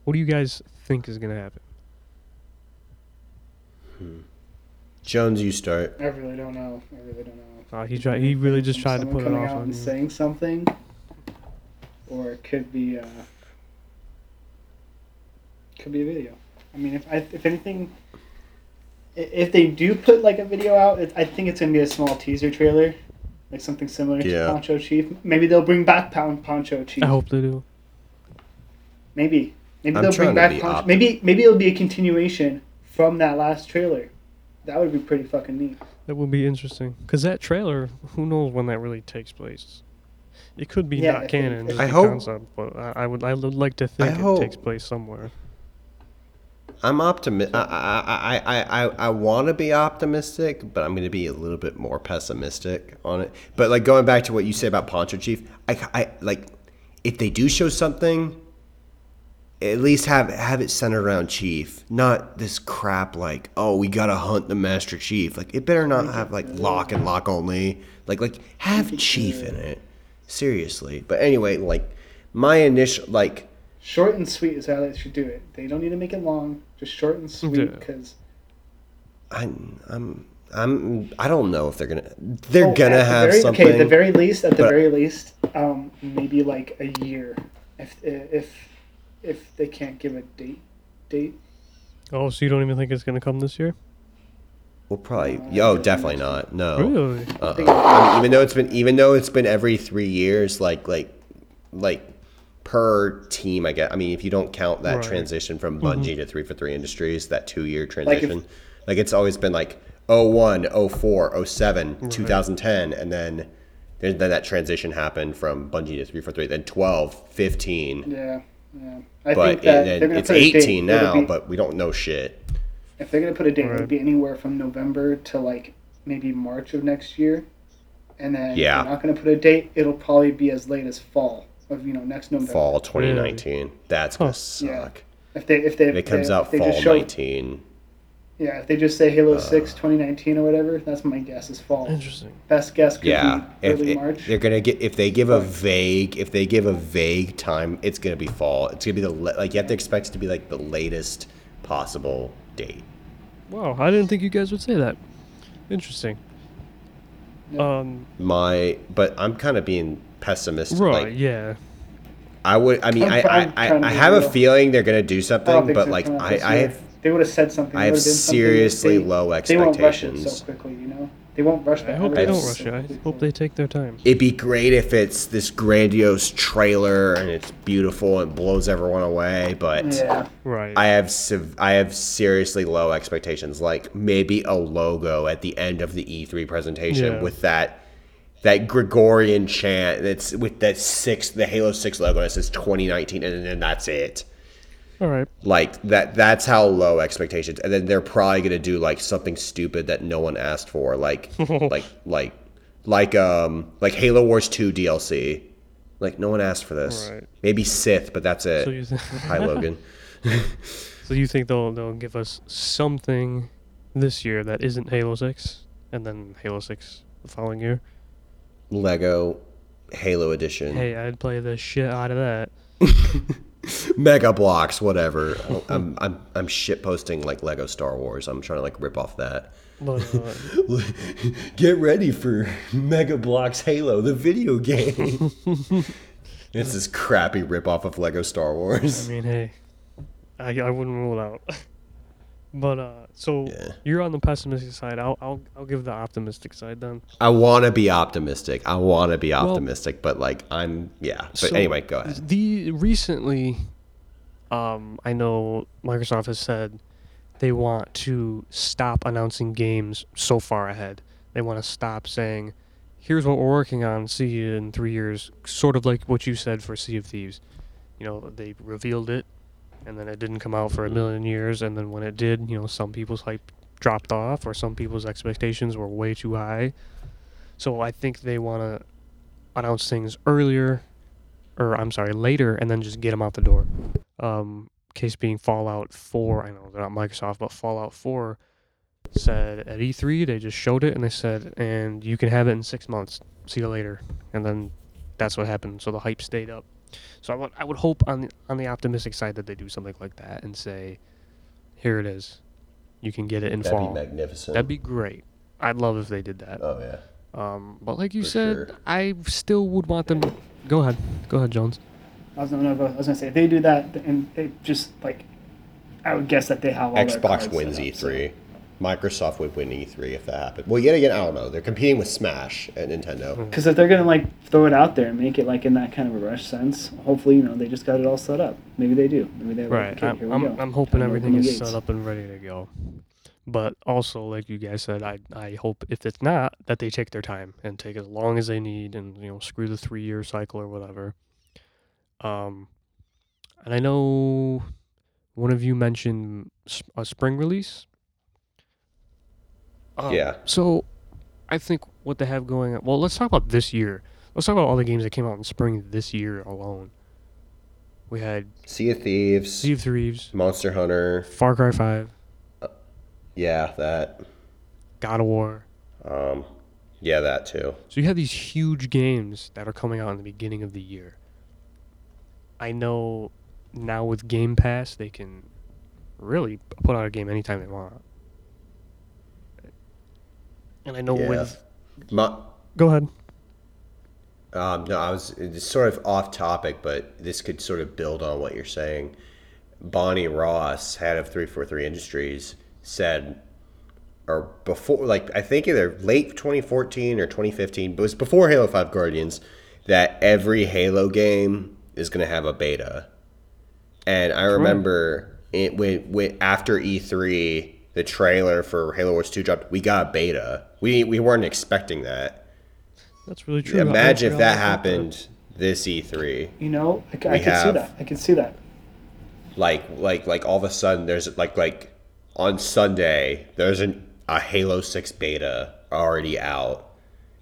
what do you guys think is gonna happen? Jones, you start. I really don't know. I really don't know. Uh, he tried. He really just tried to put it coming off out on and you. saying something, or it could be uh, could be a video. I mean, if I, if anything, if they do put like a video out, it, I think it's gonna be a small teaser trailer, like something similar Yeah. to Poncho Chief. Maybe they'll bring back Pon- Poncho Chief. I hope they do. Maybe. Maybe I'm they'll bring back be Poncho. opti- Maybe maybe it'll be a continuation from that last trailer. That would be pretty fucking neat. That would be interesting. Cause that trailer, who knows when that really takes place? It could be Yeah, not if it- canon, I just I a hope- concept, but I, I would I would like to think it hope- takes place somewhere. I'm optimistic. I I I I, I, want to be optimistic, but I'm going to be a little bit more pessimistic on it. But like going back to what you say about Poncho Chief, I, I like if they do show something, at least have have it centered around Chief, not this crap like oh we gotta hunt the Master Chief. Like it better not have like Locke and Locke only. Like like have Chief in it. Seriously. But anyway, like my initial like Short and sweet is how they should do it. They don't need to make it long. Just short and sweet because I'm I'm I'm I don't know if they're gonna they're Oh, gonna at the have very, something. Okay, at the very least, at the but- very least, um, maybe like a year, if if if they can't give a date date. Oh, so you don't even think it's gonna come this year? Well, probably. Yo, definitely not. No. Really? Uh-uh. I mean, even though it's been even though it's been every three years, like like like per team, I guess. I mean, if you don't count that Right. transition from Bungie mm-hmm. to 343 Industries, that two year transition, like, it's always been like 01, 04, 07, 2010, and then then then that transition happened from Bungie to 343, then 12, 15. Yeah, yeah. I But think that it, they're it's put a date. 18 now, be- but we don't know shit. if they're gonna put a date, Right. it'll be anywhere from November to like maybe March of next year, and then Yeah. if they're not gonna put a date. It'll probably be as late as fall of you know next November. Fall 2019. That's gonna Huh. suck. Yeah. If they if they If it comes they, out if they fall just show, 19. yeah if they just say Halo Six 2019 or whatever, that's my guess is fall. Interesting. Best guess could Yeah, be if early it- March. they're gonna get if they give a vague if they give a vague time, it's gonna be fall. It's gonna be the like you have to expect it to be like the latest possible date. Wow, I didn't think you guys would say that. Interesting. Yeah. Um, My but I'm kind of being pessimistic. right, Like, yeah. I would. I mean, I'm I trying- I, trying to I, I be have a feeling they're gonna do something, think but like I I have they would have said something. I have would've been something that seriously they- low They won't rush it expectations. so quickly, you know. They won't rush I hope they don't rush it. I hope they take their time. It'd be great if it's this grandiose trailer and it's beautiful and blows everyone away, but Yeah. Right. I have sev- I have seriously low expectations. Like maybe a logo at the end of the E3 presentation Yeah. with that that Gregorian chant that's with that six the Halo Six logo that says 2019 and then that's it. All right. Like that that's how low expectations. And then they're probably gonna do like something stupid that no one asked for, like like like like um like Halo Wars 2 DLC. Like no one asked for this. Right. Maybe Sith, but that's it. So you, th- Hi Logan. so you think they'll they'll give us something this year that isn't Halo Six, and then Halo Six the following year? Lego Halo Edition. Hey, I'd play the shit out of that. Mega Bloks, whatever. I'm I'm I'm shit posting like Lego Star Wars. I'm trying to like rip off that. Get ready for Mega Bloks Halo, the video game. it's this crappy rip off of Lego Star Wars. I mean, hey, I I wouldn't rule it out. But uh, so Yeah. you're on the pessimistic side. I'll I'll I'll give the optimistic side then. I want to be optimistic. I want to be optimistic, but like I'm yeah. But So, anyway, go ahead. The recently, um, I know Microsoft has said they want to stop announcing games so far ahead. They want to stop saying, "Here's what we're working on. See you in three years." Sort of like what you said for Sea of Thieves. You know, they revealed it, and then it didn't come out for a million years. And then when it did, you know, some people's hype dropped off, or some people's expectations were way too high. So I think they want to announce things earlier or I'm sorry, later, and then just get them out the door. Um, case being Fallout 4. I know they're not Microsoft, but Fallout 4 said at E3 they just showed it and they said, and you can have it in six months. See you later. And then that's what happened. So the hype stayed up. So I would I would hope on the, on the optimistic side that they do something like that and say, here it is, you can get it in That'd fall. be magnificent. That'd be great. I'd love if they did that. oh yeah. Um, but like you For said, sure. I still would want them. To, go ahead, go ahead, Jones. I was, no, no, I was gonna say if they do that, and it just like, I would guess that they have all their Xbox cards wins set up, so- E3. Microsoft would win E3 if that happened. Well, yet again, I don't know. They're competing with Smash at Nintendo. Because if they're gonna like throw it out there and make it like in that kind of a rush sense, hopefully you know they just got it all set up. Maybe they do. Maybe they're Right. like, okay, I'm, we I'm, go. I'm hoping Time everything is gates. set up and ready to go. But also, like you guys said, I I hope if it's not that they take their time and take as long as they need, and you know, screw the three year cycle or whatever. Um, and I know one of you mentioned s- a spring release. Um, Yeah. So, I think what they have going on. Well, let's talk about this year. Let's talk about all the games that came out in spring this year alone. We had Sea of Thieves, Sea of Thieves, Monster Hunter. Far Cry 5, Yeah, that. God of War. Um, yeah, that too. So you have these huge games that are coming out in the beginning of the year. I know now with Game Pass they can really put out a game anytime they want. And I know Yeah. with My, Go ahead. Um, no, I was it's sort of off topic, but this could sort of build on what you're saying. Bonnie Ross, head of 343 Industries, said or before, like I think either late 2014 or 2015, but it was before Halo 5 Guardians, that every Halo game is going to have a beta. And I remember it when, when after E3, the trailer for Halo Wars 2 dropped. We got a beta. We we weren't expecting that. That's really true. Imagine if that happened this E E3. You know, I, We could see that. I can see that. like like like all of a sudden there's like like on Sunday there's an a Halo Six beta already out.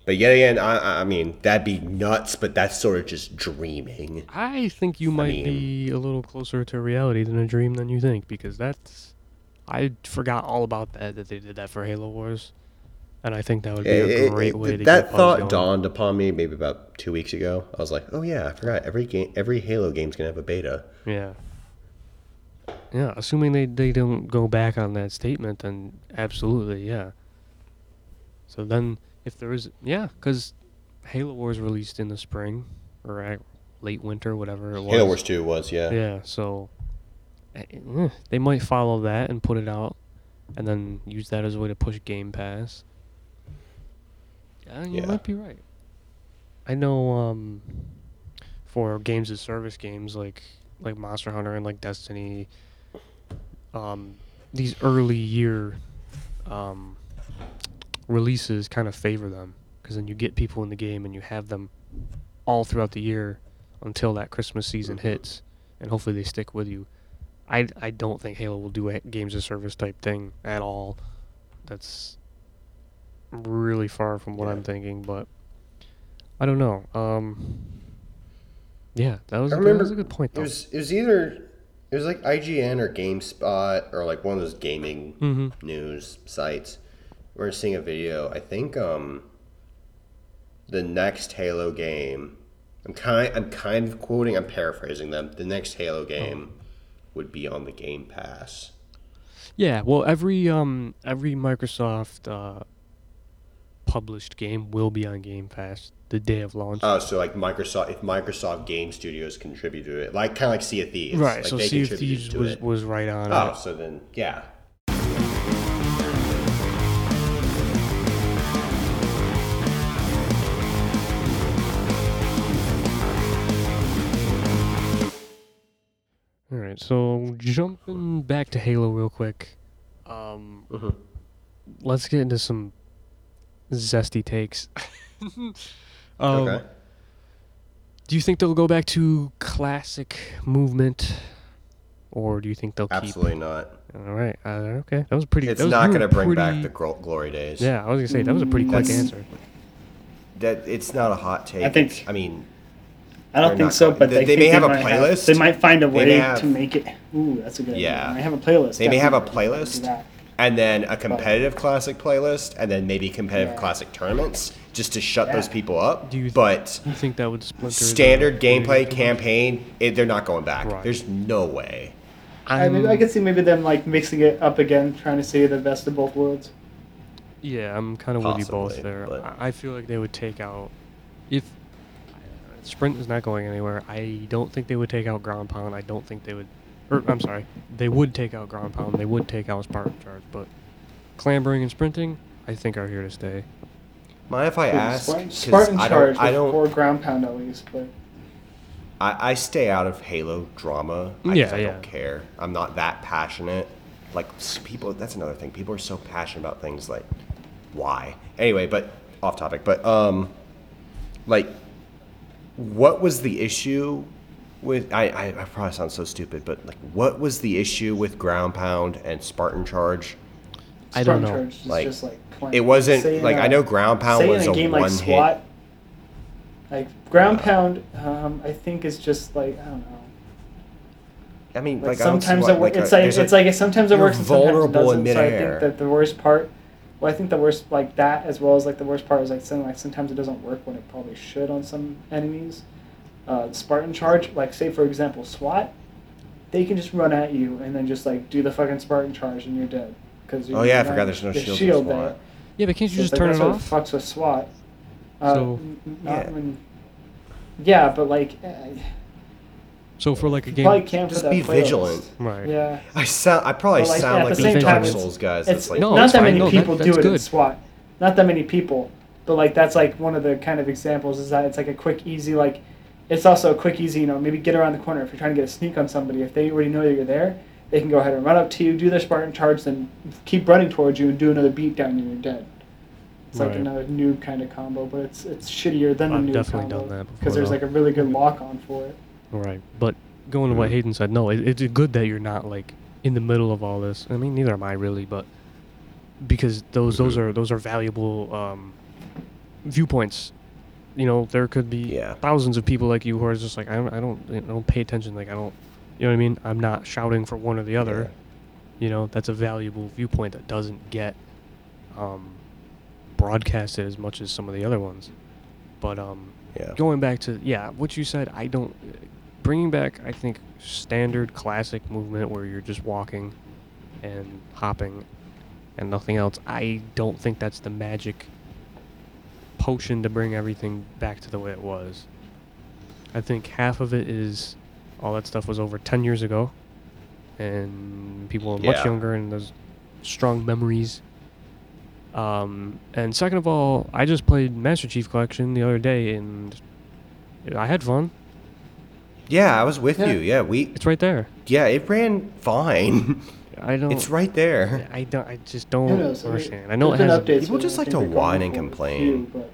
But yet again, I I mean that'd be nuts. But that's sort of just dreaming. I think you might mean- be a little closer to reality than a dream than you think because that's I forgot all about that that they did that for Halo Wars, and I think that would be It- a it- great it- way to that thought going. dawned upon me maybe about two weeks ago. I was like, oh yeah, I forgot every game, every Halo game's gonna have a beta. Yeah. Yeah, assuming they, they don't go back on that statement, then absolutely, yeah. So then, if there is, yeah, because Halo Wars released in the spring or late winter, whatever it was. Halo Wars Two was yeah. Yeah, so they might follow that and put it out, and then use that as a way to push Game Pass. Yeah, you Yeah. might be right. I know um, for games as service games like like Monster Hunter and like Destiny, um, these early year um, releases kind of favor them because then you get people in the game and you have them all throughout the year until that Christmas season hits, and hopefully they stick with you. I, I don't think Halo will do a games of service type thing at all. That's really far from what Yeah. I'm thinking, but I don't know. Um, yeah, that was, I that was a good point It was it was either it was like IGN or GameSpot or like one of those gaming mm-hmm. news sites. We We're seeing a video. I think um the next Halo game. I'm kind I'm kind of quoting. I'm paraphrasing them. The next Halo game would be on the Game Pass. Yeah, well, every um every Microsoft uh, published game will be on Game Pass the day of launch. Oh, so like Microsoft, if Microsoft Game Studios contribute to it, like kind of like Sea of Thieves, right, Like so they Sea of Thieves was, was right on Oh, it. so then yeah, right, so jumping back to Halo real quick, um, Mhm. let's get into some zesty takes. um, okay. Do you think they'll go back to classic movement, or do you think they'll keep. Absolutely not. All right, uh, okay, that was pretty. It's was, not going to bring back the glory days. Yeah, I was gonna say that was a pretty quick That's- answer. That it's not a hot take. I think- It's- I mean, I don't think so, going- but they- they may have a might playlist. they might find a way have- to make it. Ooh, that's a good idea. Yeah. They have a playlist. They may have a playlist. And then a competitive classic playlist, and then maybe competitive Yeah. classic tournaments, just to shut those people up. Do you th- but You think that would splinter standard community gameplay campaign, it, they're not going back. Right. There's no way. I, mean, I I'm- could see maybe them like mixing it up again, trying to see the best of both worlds. Yeah, I'm kind of with you both there. but- I I feel like they would take out if sprint is not going anywhere. I don't think they would take out ground pound. I don't think they would. Or I'm sorry, they would take out ground pound. They would take out Spartan charge, but clambering and sprinting, I think are here to stay. Mind if I Ooh, ask? Spartan, 'Cause Spartan I charge don't. I before don't. ground pound at least, but I, I stay out of Halo drama. I, 'cause Yeah, I yeah. don't care. I'm not that passionate. Like people, that's another thing. People are so passionate about things like why. Anyway, but off topic. But um, like, what was the issue with? I I, I probably sound so stupid, but like, what was the issue with ground pound and Spartan charge? I don't know. charge is Like, just like. It wasn't Say like a- I know ground pound say was in a a, game one like hit. Like ground pound, um, I think is just like I don't know. I mean, Like, like, I don't see sometimes why- it works. a- it's like there's a- it's like sometimes it you're works and sometimes it vulnerable in doesn't. So I think that the worst part, well, I think the worst like that as well as like the worst part is like something like sometimes it doesn't work when it probably should on some enemies. Uh, Spartan charge, like say for example SWAT, they can just run at you and then just like do the fucking Spartan charge and you're dead. Cause you're Oh, yeah, I forgot there's no shield. in SWAT. Yeah, but can't you So just it's turn like, it what off? Fucks with SWAT. Uh, So- not Yeah. when- yeah, but like, uh, So for like a game, probably can't Just be playlist. vigilant. right? Yeah. I sound. I probably like, sound at like the the same Dark time, Souls guys. It's That's like, No, not it's that fine. many No, people that's do it in good. SWAT. Not that many people, but like that's like one of the kind of examples is that it's like a quick, easy like. It's also a quick, easy, you know, maybe get around the corner if you're trying to get a sneak on somebody. If they already know that you're there, they can go ahead and run up to you, do their Spartan charge, then keep running towards you and do another beat down and you're dead. It's like another noob kind of combo, but it's it's shittier than I've the noob definitely combo done that before, because there's though. like a really good lock on for it. Right. But going to what. Hayden said, no, it, it's good that you're not like in the middle of all this. I mean, neither am I really, but because those those are those are valuable um, viewpoints. You know, there could be Yeah. thousands of people like you who are just like I don't I don't I don't pay attention. Like I don't, you know what I mean? I'm not shouting for one or the other. You know, that's a valuable viewpoint that doesn't get um, broadcasted as much as some of the other ones. But um, Yeah. going back to yeah what you said i don't bringing back i think standard classic movement where you're just walking and hopping and nothing else i don't think that's the magic potion to bring everything back to the way it was i think half of it is all that stuff was over 10 years ago and people much Yeah. younger and there's strong memories um, and second of all, I just played Master Chief Collection the other day, and I had fun. Yeah, I was with Yeah. you. Yeah, we. It's right there. Yeah, it ran fine. I don't. it's right there. I don't. I just don't Who knows? I understand. I know it there's has. updates People just like to whine and complain. few,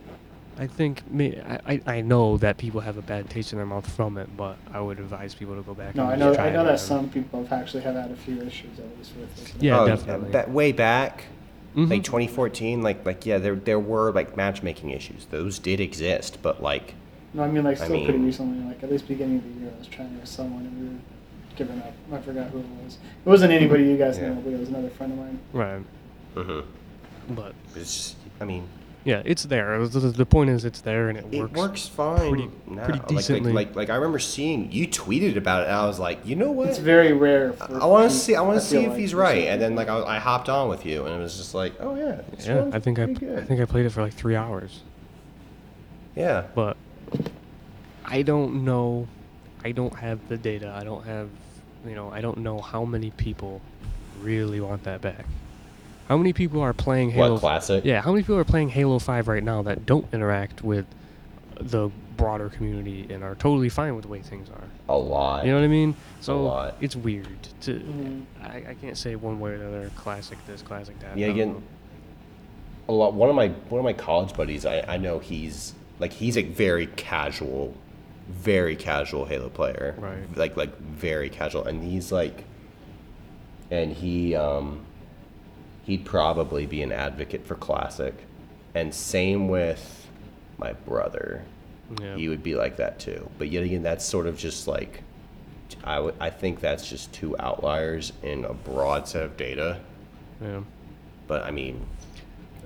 I think. May, I, I I know that people have a bad taste in their mouth from it, but I would advise people to go back. No, and I know. try I know that again. some people have actually have had a few issues at least with it. Yeah, Oh, definitely. That way back, Mhm. like 2014, like like yeah, there there were like matchmaking issues. Those did exist, but like No, I mean like I still pretty recently, like at least beginning of the year, I was trying to with someone and we were giving up. I forgot who it was. It wasn't anybody you guys Yeah. know, but it was another friend of mine. right, mhm. but it's I mean, yeah, it's there. The, the- the point is, it's there and it it works. It works, fine. pretty- now. pretty Like- decently. Like, like like I remember seeing you tweeted about it, and I was like, you know what? It's very rare. For I want to see. I want to see if like he's right. some And then like I, I hopped on with you, and it was just like, oh yeah, Yeah, I think I, pretty I think I played it for like three hours. yeah. but I don't know. I don't have the data. I don't have, you know, I don't know how many people really want that back. How many people are playing Halo? What classic? Yeah, how many people are playing Halo 5 right now that don't interact with the broader community and are totally fine with the way things are? A lot. You know what I mean? So lot. it's weird. To, Mhm. I, I can't say one way or the other. Classic this, classic that. Yeah, again, a lot. One of my one of my college buddies, I, I know he's like he's a very casual, very casual Halo player. Right. Like like very casual, and he's like, and he um, he'd probably be an advocate for classic, and same with my brother. Yeah. He would be like that too. But yet again, that's sort of just like. I would- I think that's just two outliers in a broad set of data. yeah. But I mean,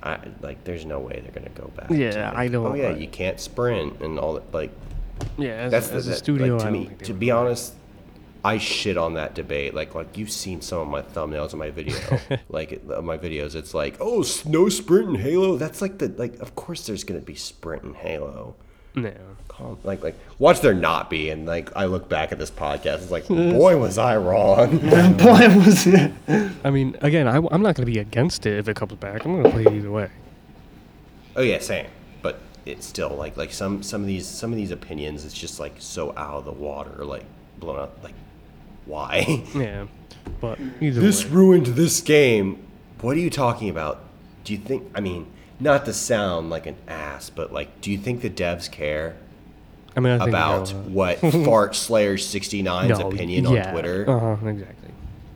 I like there's no way they're gonna go back. Yeah, to, I don't- Oh yeah, I- you can't sprint and all that. Like Yeah, as, that's as the, a that- studio, Like, to I me, to be do that. honest, I shit on that debate. Like like you've seen some of my thumbnails of my video, like it- of my videos. It's like oh s- no sprint in Halo. That's like the like. Of course there's gonna be sprint in Halo. Yeah. Calm- Like like watch there not be. And like I look back at this podcast, it's like boy was I wrong. Boy, was it. I mean, again, I, am not going to be against it if it comes back. I'm going to play it either way. Oh yeah, same. It's still like like some some of these some of these opinions. It's just like so out of the water, like blown up. Like why? Yeah, but either this way, ruined this game. What are you talking about? Do you think? I mean, not to sound like an ass, but like, do you think the devs care I mean, I about what Fart Slayer 69's opinion on Twitter? Uh huh. Exactly.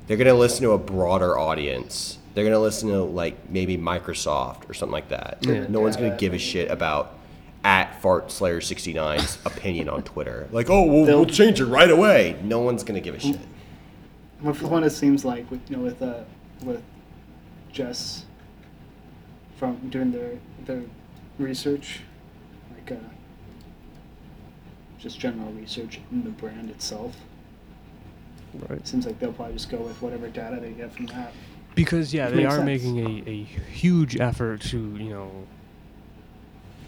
They're gonna listen to a broader audience. They're gonna listen to like maybe Microsoft or something like that. Yeah. No one's gonna give a shit about at Fart Slayer 69's opinion on Twitter. Like, oh, we'll, we'll change it right away. No one's gonna give a shit. With one, it seems like with you know with uh with Jess from doing their their research, like uh, just general research in the brand itself. Right. It seems like they'll probably just go with whatever data they get from that. Because yeah, they are sense. making a, a huge effort to you know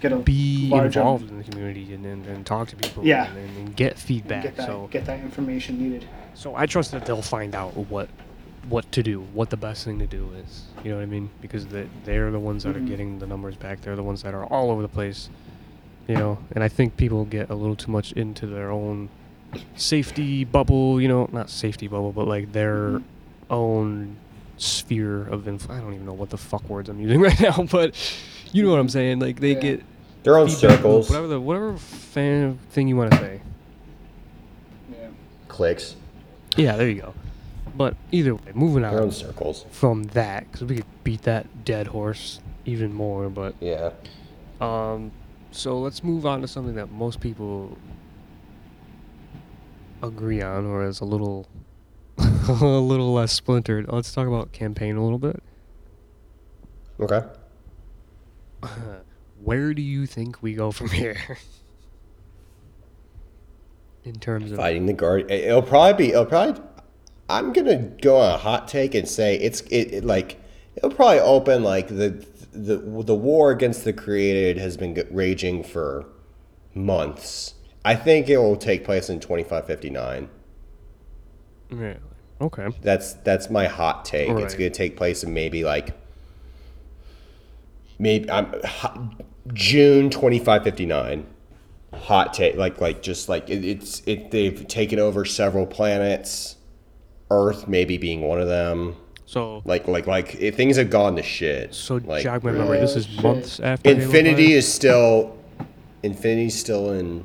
get a be involved in the community and, and, and talk to people Yeah. and, and get feedback. get that so get that information needed. so I trust that they'll find out what what to do, what the best thing to do is. You know what I mean? Because they they're the ones that Mhm. are getting the numbers back. They're the ones that are all over the place. You know, and I think people get a little too much into their own safety bubble. You know, not safety bubble, but like their Mhm. own sphere of influence. I don't even know what the fuck words I'm using right now, but you know what I'm saying. Like they Yeah. get Their own feedback loop, circles, whatever the whatever fan thing you want to say. Yeah. clicks, Yeah, there you go. But either way, moving their own on circles. from that, because we could beat that dead horse even more. But Yeah. um, so let's move on to something that most people agree on, or is a little a little less splintered. Let's talk about campaign a little bit. Okay. Where do you think we go from here? In terms of Fighting the guard. it- It'll probably be. It'll probably. I'm gonna go on a hot take and say it's it, it like it'll probably open like the the the war against the created has been raging for months. I think it will take place in 2559. Yeah, okay, That's that's my hot take. It's gonna take place in maybe like maybe I'm ho- June 2559. Hot take, like like just like it, it's it. They've taken over several planets, Earth maybe being one of them. so Like like like it, things have gone to shit. so like jog my memory. This oh, is shit. months after Infinity 5? is still Infinity's still in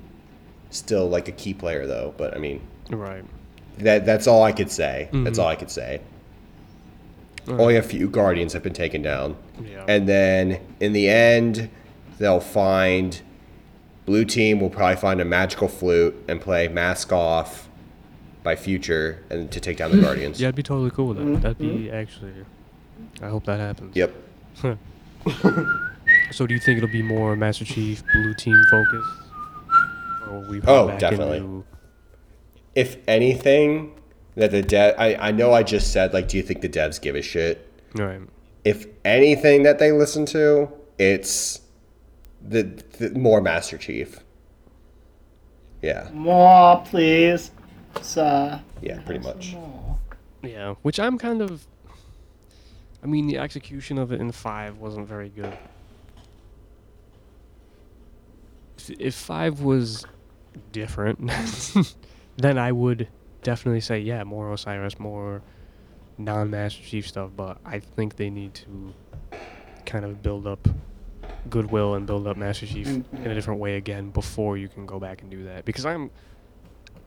still like a key player though. But I mean right. That that's all I could say. That's Mhm. all I could say. Alright. Only a few Guardians have been taken down. Yeah. And then in the end, they'll find blue team will probably find a magical flute and play mask off by future and to take down the Guardians. Yeah, I'd be totally cool with that. Mhm, That'd be actually. I hope that happens. Yep. So, do you think it'll be more Master Chief Blue Team focused, or we? Oh, back definitely. Into, If anything, that the dev I, I know I just said like do you think the devs give a shit? right. If anything that they listen to, it's the, the more Master Chief. Yeah. More, please, sir. Yeah, pretty much. More. Yeah, which I'm kind of. I mean, the execution of it in five wasn't very good. If, if five was different, then I would definitely say, yeah, more Osiris, more non-Master Chief stuff. But I think they need to kind of build up goodwill and build up Master Chief in a different way again before you can go back and do that. Because I'm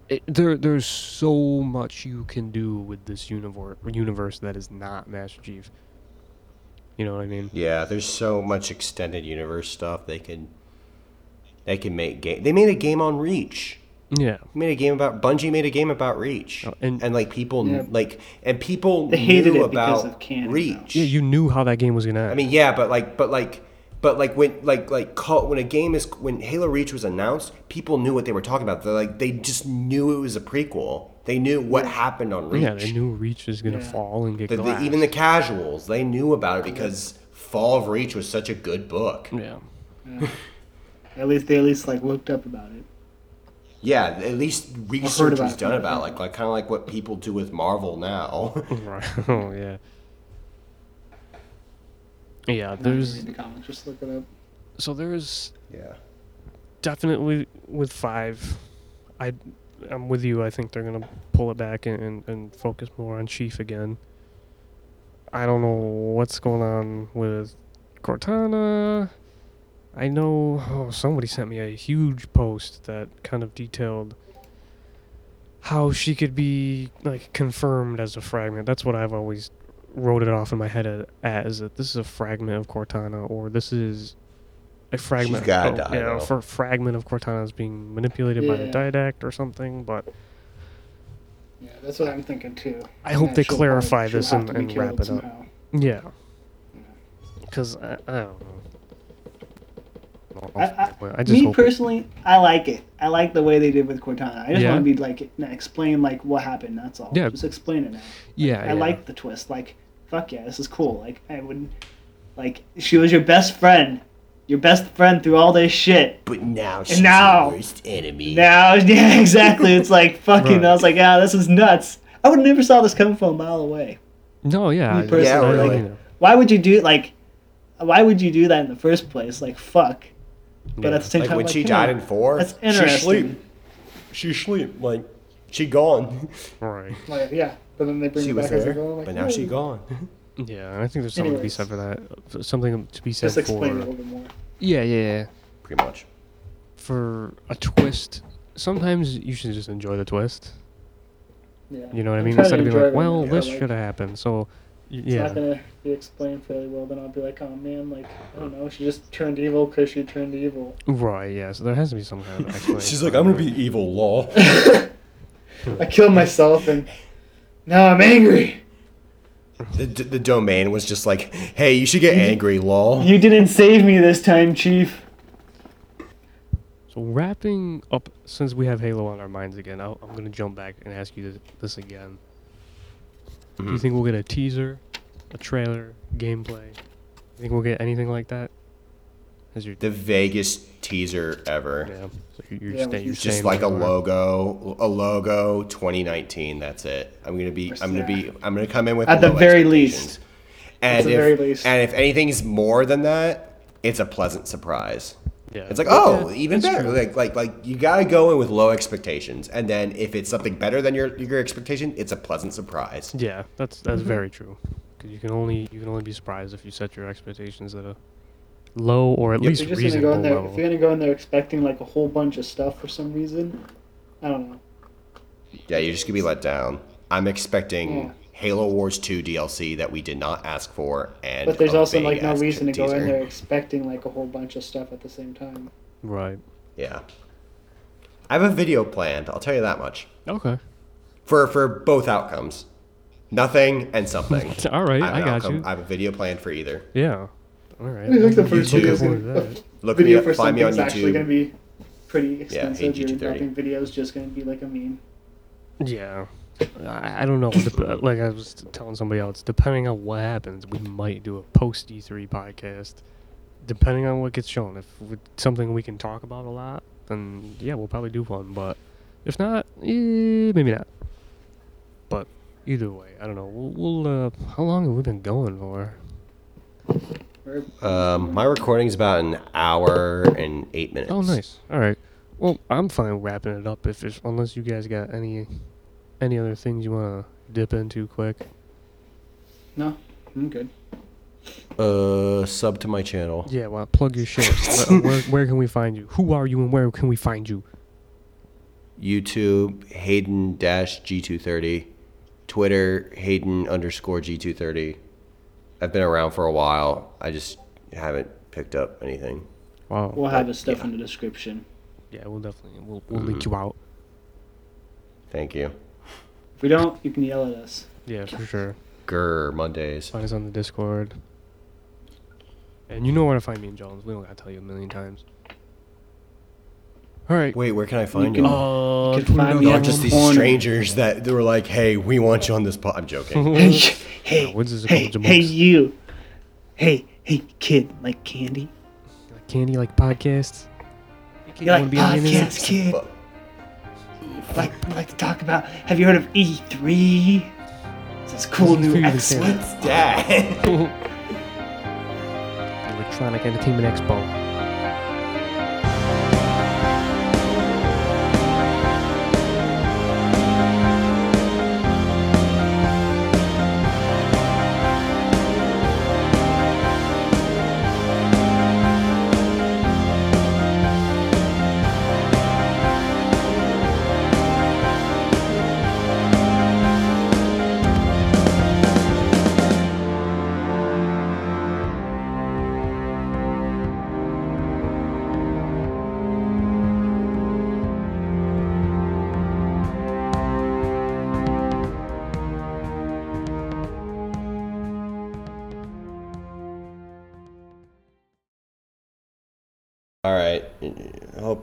it, there there's so much you can do with this universe universe that is not Master Chief. You know what I mean? Yeah, there's so much extended universe stuff they can they can make game. They made a game on Reach. Yeah. They made a game about Bungie made a game about Reach. Oh, and- and like people Yeah. like and people They hated knew it because about of canon, though. Reach. Yeah, you knew how that game was gonna end. I mean, yeah, but like, but like, but like when like like call, when a game is when Halo Reach was announced, people knew what they were talking about. They're like they just knew it was a prequel. They knew what happened on Reach. yeah, they knew Reach was gonna Yeah. fall and get The- the- even the casuals, they knew about it because Fall of Reach was such a good book. yeah. Yeah. at least they at least like looked up about it. Yeah, at least research about was done about like like kind of like what people do with Marvel now. right. Oh yeah. Yeah, there's the comics, just look it up. so there's yeah. definitely with five. I I'm with you. I think they're gonna pull it back and, and, and focus more on Chief again. I don't know what's going on with Cortana. I know oh, somebody sent me a huge post that kind of detailed how she could be like confirmed as a fragment. That's what I've always wrote it off in my head as that this is a fragment of Cortana or this is a fragment. gotta oh, die, yeah, though. for fragment of Cortana is being manipulated by the Didact or something. But Yeah, that's what I'm thinking too. I And hope they clarify this and, and wrap killed it up. Yeah, because I, I don't know. I, I, I just me hope. personally, I like it. I like the way they did with Cortana. I just Yeah. want to be like explain like what happened. That's all. Yeah. just explain it now. yeah, I yeah. like the twist. Like, fuck yeah, this is cool. Like, I would, like, she was your best friend, your best friend through all this shit. But now she's now- the worst enemy. Now, yeah, exactly. It's like fucking. Right. I was like, ah, this is nuts. I would never saw this coming from a mile away. No, yeah. Me I- personally, Yeah, really. you know. Why would you do like? Why would you do that in the first place? Like, fuck. But Yeah. at the same like time, when like, she died on. in four, That's she interesting. sleep. She sleep like she gone. Right. Like, yeah, but then they bring she it was back as there, they go. Like, but now she gone. Yeah, I think there's something to be said for that. Something to be said Just explain it a for. little bit more. Yeah, yeah, yeah. Pretty much. For a twist, sometimes you should just enjoy the twist. Yeah. You know what I mean? Instead of being like, well, right now, this like, should have happened. So, y- It's yeah. not gonna be explained fairly well. Then I'll be like, oh man, like I don't know, she just turned evil because she turned evil. Right, yeah. So there has to be some kind of explanation. She's like, I'm gonna be evil, law. I killed myself and now I'm angry. The, d- the domain was just like, hey, you should get angry, lol. You didn't save me this time, Chief. So wrapping up, since we have Halo on our minds again, I'll, I'm gonna jump back and ask you this, this again. Do you Mhm. think we'll get a teaser, a trailer, gameplay? You think we'll get anything like that? As your The vaguest teaser ever. yeah, so you're, you're, Yeah, sta- with you're Just saying like a whatever. logo, a logo, 2019. That's it. I'm gonna be, I'm gonna be, I'm gonna come in with At the low very expectations. least. And the if, very least. and if anything's more than that, it's a pleasant surprise. Yeah, It's like, oh, Yeah, even better. true. Like, like, like you gotta go in with low expectations, and then if it's something better than your your expectation, it's a pleasant surprise. Yeah, that's that's Mm-hmm. very true. Because you can only you can only be surprised if you set your expectations at a low or at Yep. least You're just gonna reasonable go in there. level. If you're gonna go in there expecting like a whole bunch of stuff for some reason, I don't know. Yeah, you're just gonna be let down. I'm expecting Yeah. Halo Wars 2 DLC that we did not ask for, and But there's also like no reason to go in teaser. there expecting like a whole bunch of stuff at the same time. Right. Yeah, I have a video planned. I'll tell you that much Okay. for for both outcomes, nothing and something. All right, I, have I got outcome- you. I have a video planned for either. Yeah. All right. I think the I'm first looking video is forward gonna, to that. Look me up, for find me on something's actually gonna be pretty expensive. Your AG230. nothing video is just gonna be like a meme. Yeah. I, I don't know. Dep- like I was telling somebody else, depending on what happens, we might do a post E3 podcast. Depending on what gets shown. If it's something we can talk about a lot, then yeah, we'll probably do one. But if not, eh, maybe not. But either way, I don't know. We'll, we'll uh, how long have we been going for? Um, my recording's about an hour and eight minutes. Oh, nice. All right. Well, I'm fine wrapping it up if, if unless you guys got any any other things you want to dip into quick. No, I'm good. Uh, sub to my channel. Yeah, well, plug your shit. where, where, where can we find you? Who are you and where can we find you? YouTube Hayden dash G230, Twitter Hayden underscore G230. I've been around for a while. I just haven't picked up anything. Wow. We'll have his stuff yeah. in the description. Yeah, we'll definitely we'll we'll link you out. Thank you. If we don't, you can yell at us. Yeah, for sure. Grr Mondays. Find us on the Discord. And you know where to find me and Jones. We don't gotta tell you a million times. All right. Wait, where can I find can- you? Uh, you can find me Oh, at just these corner. strangers that they were like, "Hey, we want you on this." Po-. I'm joking. Hey, hey, when's this hey, called, hey, you. Hey, hey, kid, like candy? like candy like podcasts. You like wanna be on the internet? podcasts, kid? Like, like to talk about? Have you heard of E3? It's this cool E3 new even X. stand? Dad. Electronic Entertainment Expo.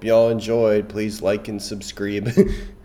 Hope y'all enjoyed. Please like and subscribe.